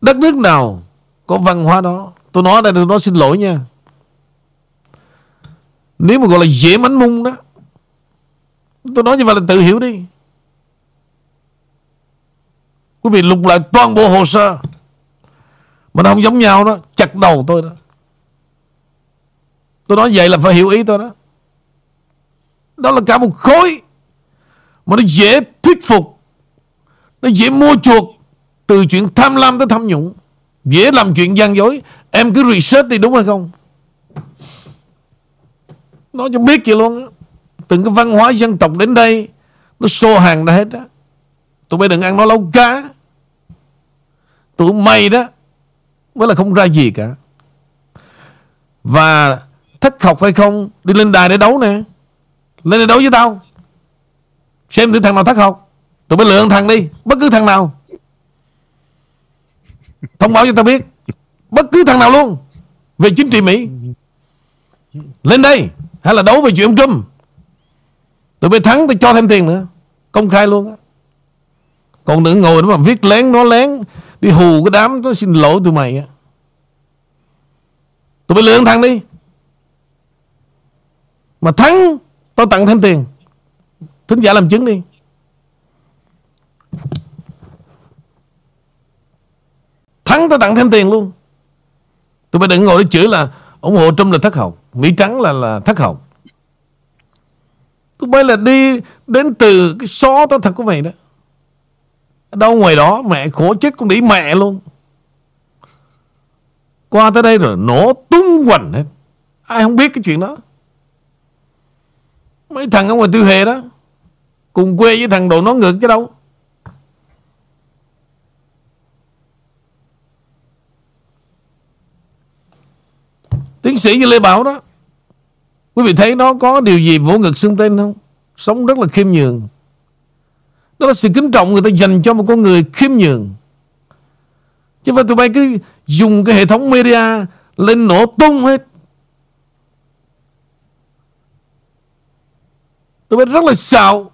Đất nước nào có văn hóa đó, Tôi nói đây tôi nói xin lỗi nha. Nếu mà gọi là dễ mánh mung đó, Tôi nói như vậy là tự hiểu đi. Quý vị lục lại toàn bộ hồ sơ, Mà nó không giống nhau đó, Chặt đầu tôi đó. Tôi nói vậy là phải hiểu ý tôi đó đó là cả một khối mà nó dễ thuyết phục, nó dễ mua chuộc từ chuyện tham lam tới tham nhũng, dễ làm chuyện gian dối. Em cứ research đi đúng hay không? Nói cho biết vậy luôn á. Từng cái văn hóa dân tộc đến đây, nó xô hàng ra hết á. Tụi bay đừng ăn nó lâu cá. Tụi mày đó, mới là không ra gì cả. Và thất học hay không, đi lên đài để đấu nè lên đây đấu với tao. Xem thử thằng nào thất học. Tụi bay lựa thằng đi, Bất cứ thằng nào. Thông báo cho tao biết, Bất cứ thằng nào luôn, Về chính trị Mỹ. Lên đây, Hay là đấu về chuyện ông Trump. Tụi bay thắng, tao cho thêm tiền nữa. Công khai luôn á. Còn đừng ngồi đó mà viết lén nó lén. Đi hù cái đám nó xin lỗi tụi mày á. Tụi bay lựa thằng đi. Mà thắng Tôi tặng thêm tiền. Thính giả làm chứng đi. Thắng tôi tặng thêm tiền luôn. Tụi bay đừng ngồi để chửi là ủng hộ Trump là thất học Mỹ trắng là là thất học Tụi bay là đi đến từ cái xó tao thật của mày đó. Đâu ngoài đó, mẹ khổ chết con đĩ mẹ luôn. Qua tới đây rồi, nổ tung quành hết. Ai không biết cái chuyện đó? Mấy thằng ở ngoài tiêu hề đó, Cùng quê với thằng đồ nó ngược chứ đâu. Tiến sĩ như Lê Bảo đó, Quý vị thấy nó có điều gì vỗ ngực xưng tên không? Sống rất là khiêm nhường. Đó là sự kính trọng người ta dành cho một con người khiêm nhường. Chứ phải tụi bay cứ dùng cái hệ thống media Lên nổ tung hết. Tôi biết rất là xạo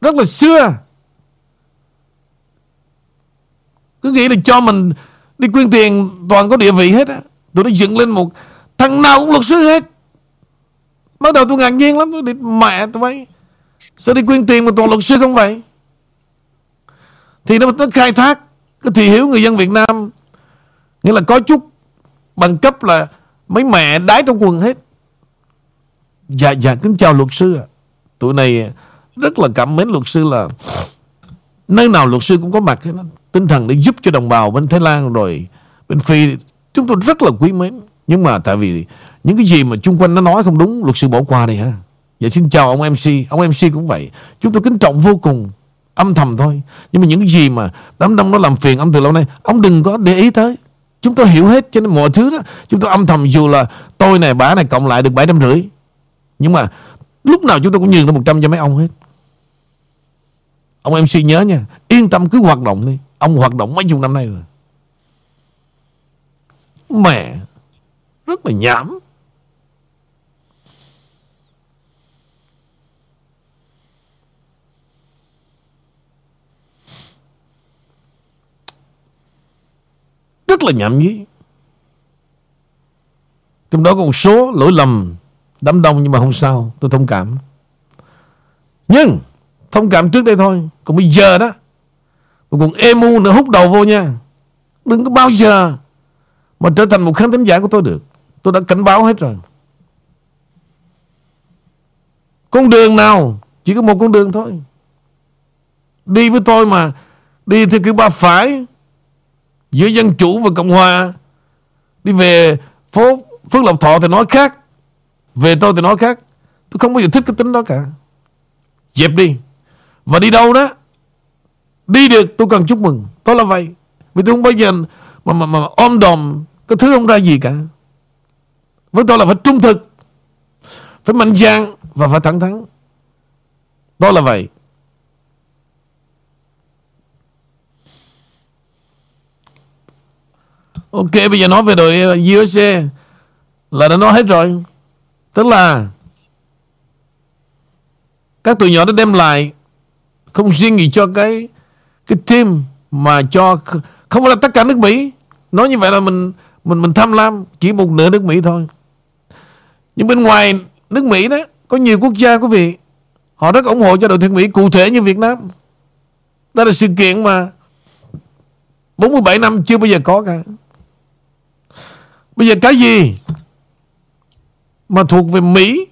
Rất là xưa. Cứ nghĩ là cho mình Đi quyên tiền toàn có địa vị hết á. Tôi đã dựng lên một Thằng nào cũng luật sư hết. Bắt đầu tôi ngạc nhiên lắm Tôi đi mẹ tôi mấy Sao đi quyên tiền mà toàn luật sư không vậy? Thì nó, nó khai thác Cái thị hiếu người dân Việt Nam. Nghĩa là có chút bằng cấp là Mấy mẹ đái trong quần hết. Dạ dạ kính chào luật sư ạ. Tụi này rất là cảm mến luật sư là Nơi nào luật sư cũng có mặt Tinh thần để giúp cho đồng bào bên Thái Lan rồi Bên Phi, Chúng tôi rất là quý mến. Nhưng mà tại vì những cái gì mà chung quanh nó nói không đúng, Luật sư bỏ qua đi ha. Dạ xin chào ông MC Ông MC cũng vậy. Chúng tôi kính trọng vô cùng Âm thầm thôi. Nhưng mà những cái gì mà đám đông nó làm phiền ông từ lâu nay, Ông đừng có để ý tới. Chúng tôi hiểu hết cho nên mọi thứ đó, Chúng tôi âm thầm dù là tôi này, bà này cộng lại được bảy trăm rưỡi. Nhưng mà lúc nào chúng tôi cũng nhường ra 100 cho mấy ông hết. Ông MC nhớ nha, Yên tâm cứ hoạt động đi. Ông hoạt động mấy chục năm nay rồi. Mẹ, Rất là nhảm. Rất là nhảm nhí. Trong đó có một số lỗi lầm. Đám đông nhưng mà không sao, Tôi thông cảm. Nhưng, Thông cảm trước đây thôi, Còn bây giờ đó, Mà còn emu nữa, hút đầu vô nha. Đừng có bao giờ Mà trở thành một khán thính giả của tôi được. Tôi đã cảnh báo hết rồi. Con đường nào Chỉ có một con đường thôi. Đi với tôi mà, Đi theo kiểu ba phải, Giữa dân chủ và Cộng Hòa. Đi về phố Phước Lộc Thọ thì nói khác. Về tôi thì nói khác. Tôi không bao giờ thích cái tính đó cả. Dẹp đi. Và đi đâu đó Đi được tôi cần chúc mừng. Tôi là vậy. Vì tôi không bao giờ Mà, mà, mà ôm đồm Cái thứ không ra gì cả. Với tôi là phải trung thực Phải mạnh dạn Và phải thẳng thắn. Tôi là vậy. Ok bây giờ nói về đội uh, USA Là đã nói hết rồi. Tức là Các tụi nhỏ đã đem lại Không riêng gì cho cái Cái team Mà cho Không phải là tất cả nước Mỹ. Nói như vậy là mình Mình mình tham lam Chỉ một nửa nước Mỹ thôi. Nhưng bên ngoài nước Mỹ đó, Có nhiều quốc gia quý vị, Họ rất ủng hộ cho đội tuyển Mỹ, Cụ thể như Việt Nam. Đó là sự kiện mà 47 năm chưa bao giờ có cả. Bây giờ cái gì? Mà thuộc về Mỹ.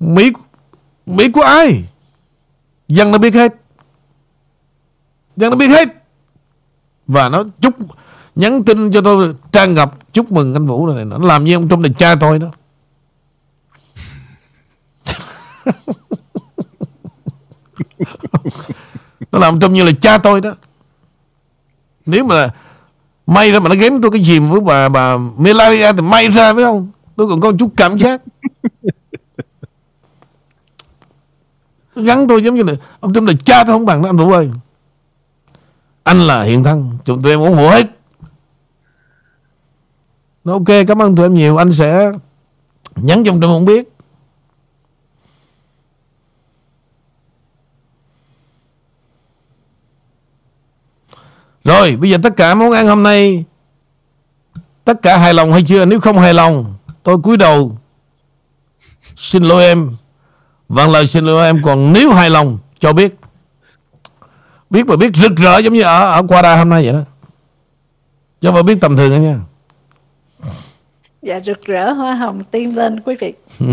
Mỹ Mỹ của ai? Dân nó biết hết. Dân nó biết hết. Và nó chúc, Nhắn tin cho tôi, trang ngập Chúc mừng anh Vũ này Nó làm như ông trong này cha tôi đó. Nó làm trông như là cha tôi đó. Nếu mà May ra mà nó ghém tôi cái gì với bà bà Melania thì may ra, phải không? Tôi còn có chút cảm giác. Gắn tôi giống như là ông Trump là cha tôi không bằng đó anh Vũ ơi. Anh là hiện thân, chúng tôi em ủng hộ hết. Nó ok, cảm ơn tụi em nhiều, anh sẽ nhắn cho ông Trump không biết. Rồi bây giờ tất cả món ăn hôm nay Tất cả hài lòng hay chưa Nếu không hài lòng Tôi cúi đầu. Xin lỗi em. Vâng lời xin lỗi em Còn nếu hài lòng cho biết. Biết mà biết rực rỡ giống như ở, ở Qua Đa hôm nay vậy đó. Chứ mà biết tầm thường đó nha. Dạ rực rỡ hoa hồng tiên lên quý vị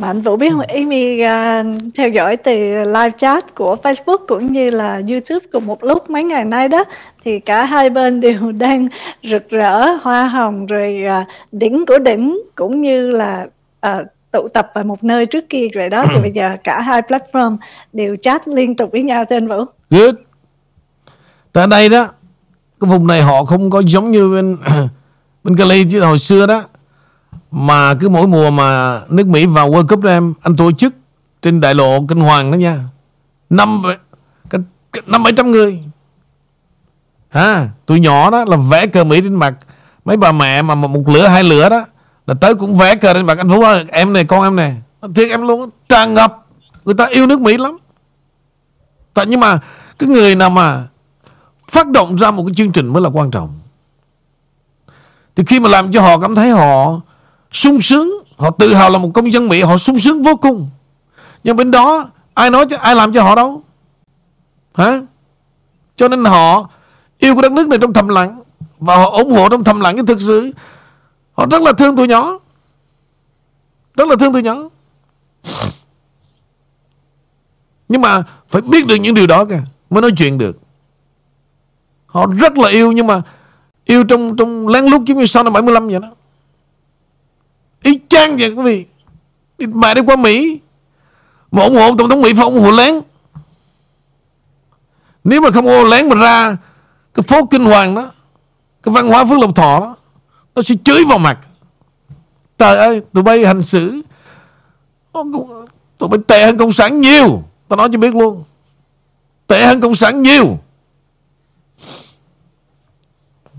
Anh Vũ biết không, Amy uh, theo dõi từ live chat của Facebook cũng như là YouTube cùng một lúc mấy ngày nay đó thì cả hai bên đều đang rực rỡ hoa hồng rồi uh, đỉnh của đỉnh cũng như là uh, tụ tập vào một nơi trước kia rồi đó. Thì bây giờ cả hai platform đều chat liên tục với nhau trên Vũ. Good. Tại đây đó cái vùng này họ không có giống như bên bên Cali chứ hồi xưa đó mà cứ mỗi mùa mà nước Mỹ vào World Cup đó em, anh tổ chức trên đại lộ kinh hoàng đó nha. Năm năm bảy trăm người. Ha tụi nhỏ đó là vẽ cờ Mỹ trên mặt. Mấy bà mẹ mà một lửa, hai lửa đó, là tới cũng vẽ cờ trên mặt. Anh Phú ơi, em này, con em này thiệt em luôn. Tràn ngập. Người ta yêu nước Mỹ lắm. Tại nhưng mà cái người nào mà phát động ra một cái chương trình mới là quan trọng. Thì khi mà làm cho họ cảm thấy họ sung sướng. Họ tự hào là một công dân Mỹ, Họ sung sướng vô cùng. Nhưng bên đó, ai nói cho ai làm cho họ đâu? Hả? Cho nên họ yêu cái đất nước này trong thầm lặng Và họ ủng hộ trong thầm lặng cái thực sự. Họ rất là thương tụi nhỏ. Rất là thương tụi nhỏ. Nhưng mà Phải biết được những điều đó kìa, Mới nói chuyện được. Họ rất là yêu nhưng mà Yêu trong trong lén lút giống như sau năm 75 vậy đó. Y chang vậy quý vị. Mẹ đi qua Mỹ. Mà ủng hộ Tổng thống Mỹ phải ủng hộ lén. Nếu mà không ủng hộ lén mà ra Cái phố Kinh Hoàng đó, Cái văn hóa Phước Lộc Thọ đó, Nó sẽ chửi vào mặt. Trời ơi, tụi bay hành xử. Tụi bay tệ hơn Cộng sản nhiều. Tao nói cho biết luôn. Tệ hơn Cộng sản nhiều.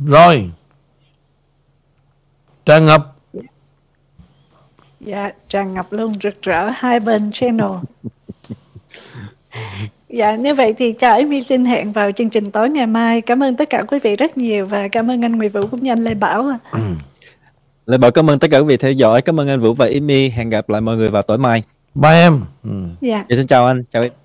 Rồi. Tràn ngập. Dạ, tràn ngập luôn rực rỡ hai bên channel. Dạ, như vậy thì chào Amy xin hẹn vào chương trình tối ngày mai. Cảm ơn tất cả quý vị rất nhiều và cảm ơn anh Nguyễn Vũ cũng như anh Lê Bảo. ạ. Lê Bảo cảm ơn tất cả quý vị theo dõi. Cảm ơn anh Vũ và Amy. Hẹn gặp lại mọi người vào tối mai. Bye em ừ. Dạ. Dạ, xin chào anh. Chào em.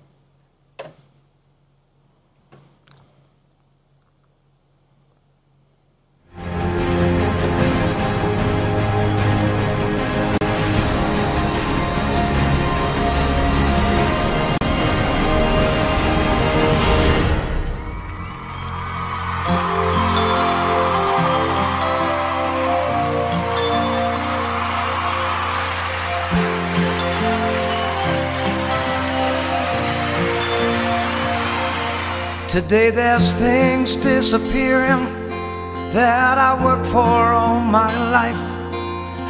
Today there's things disappearing that I worked for all my life.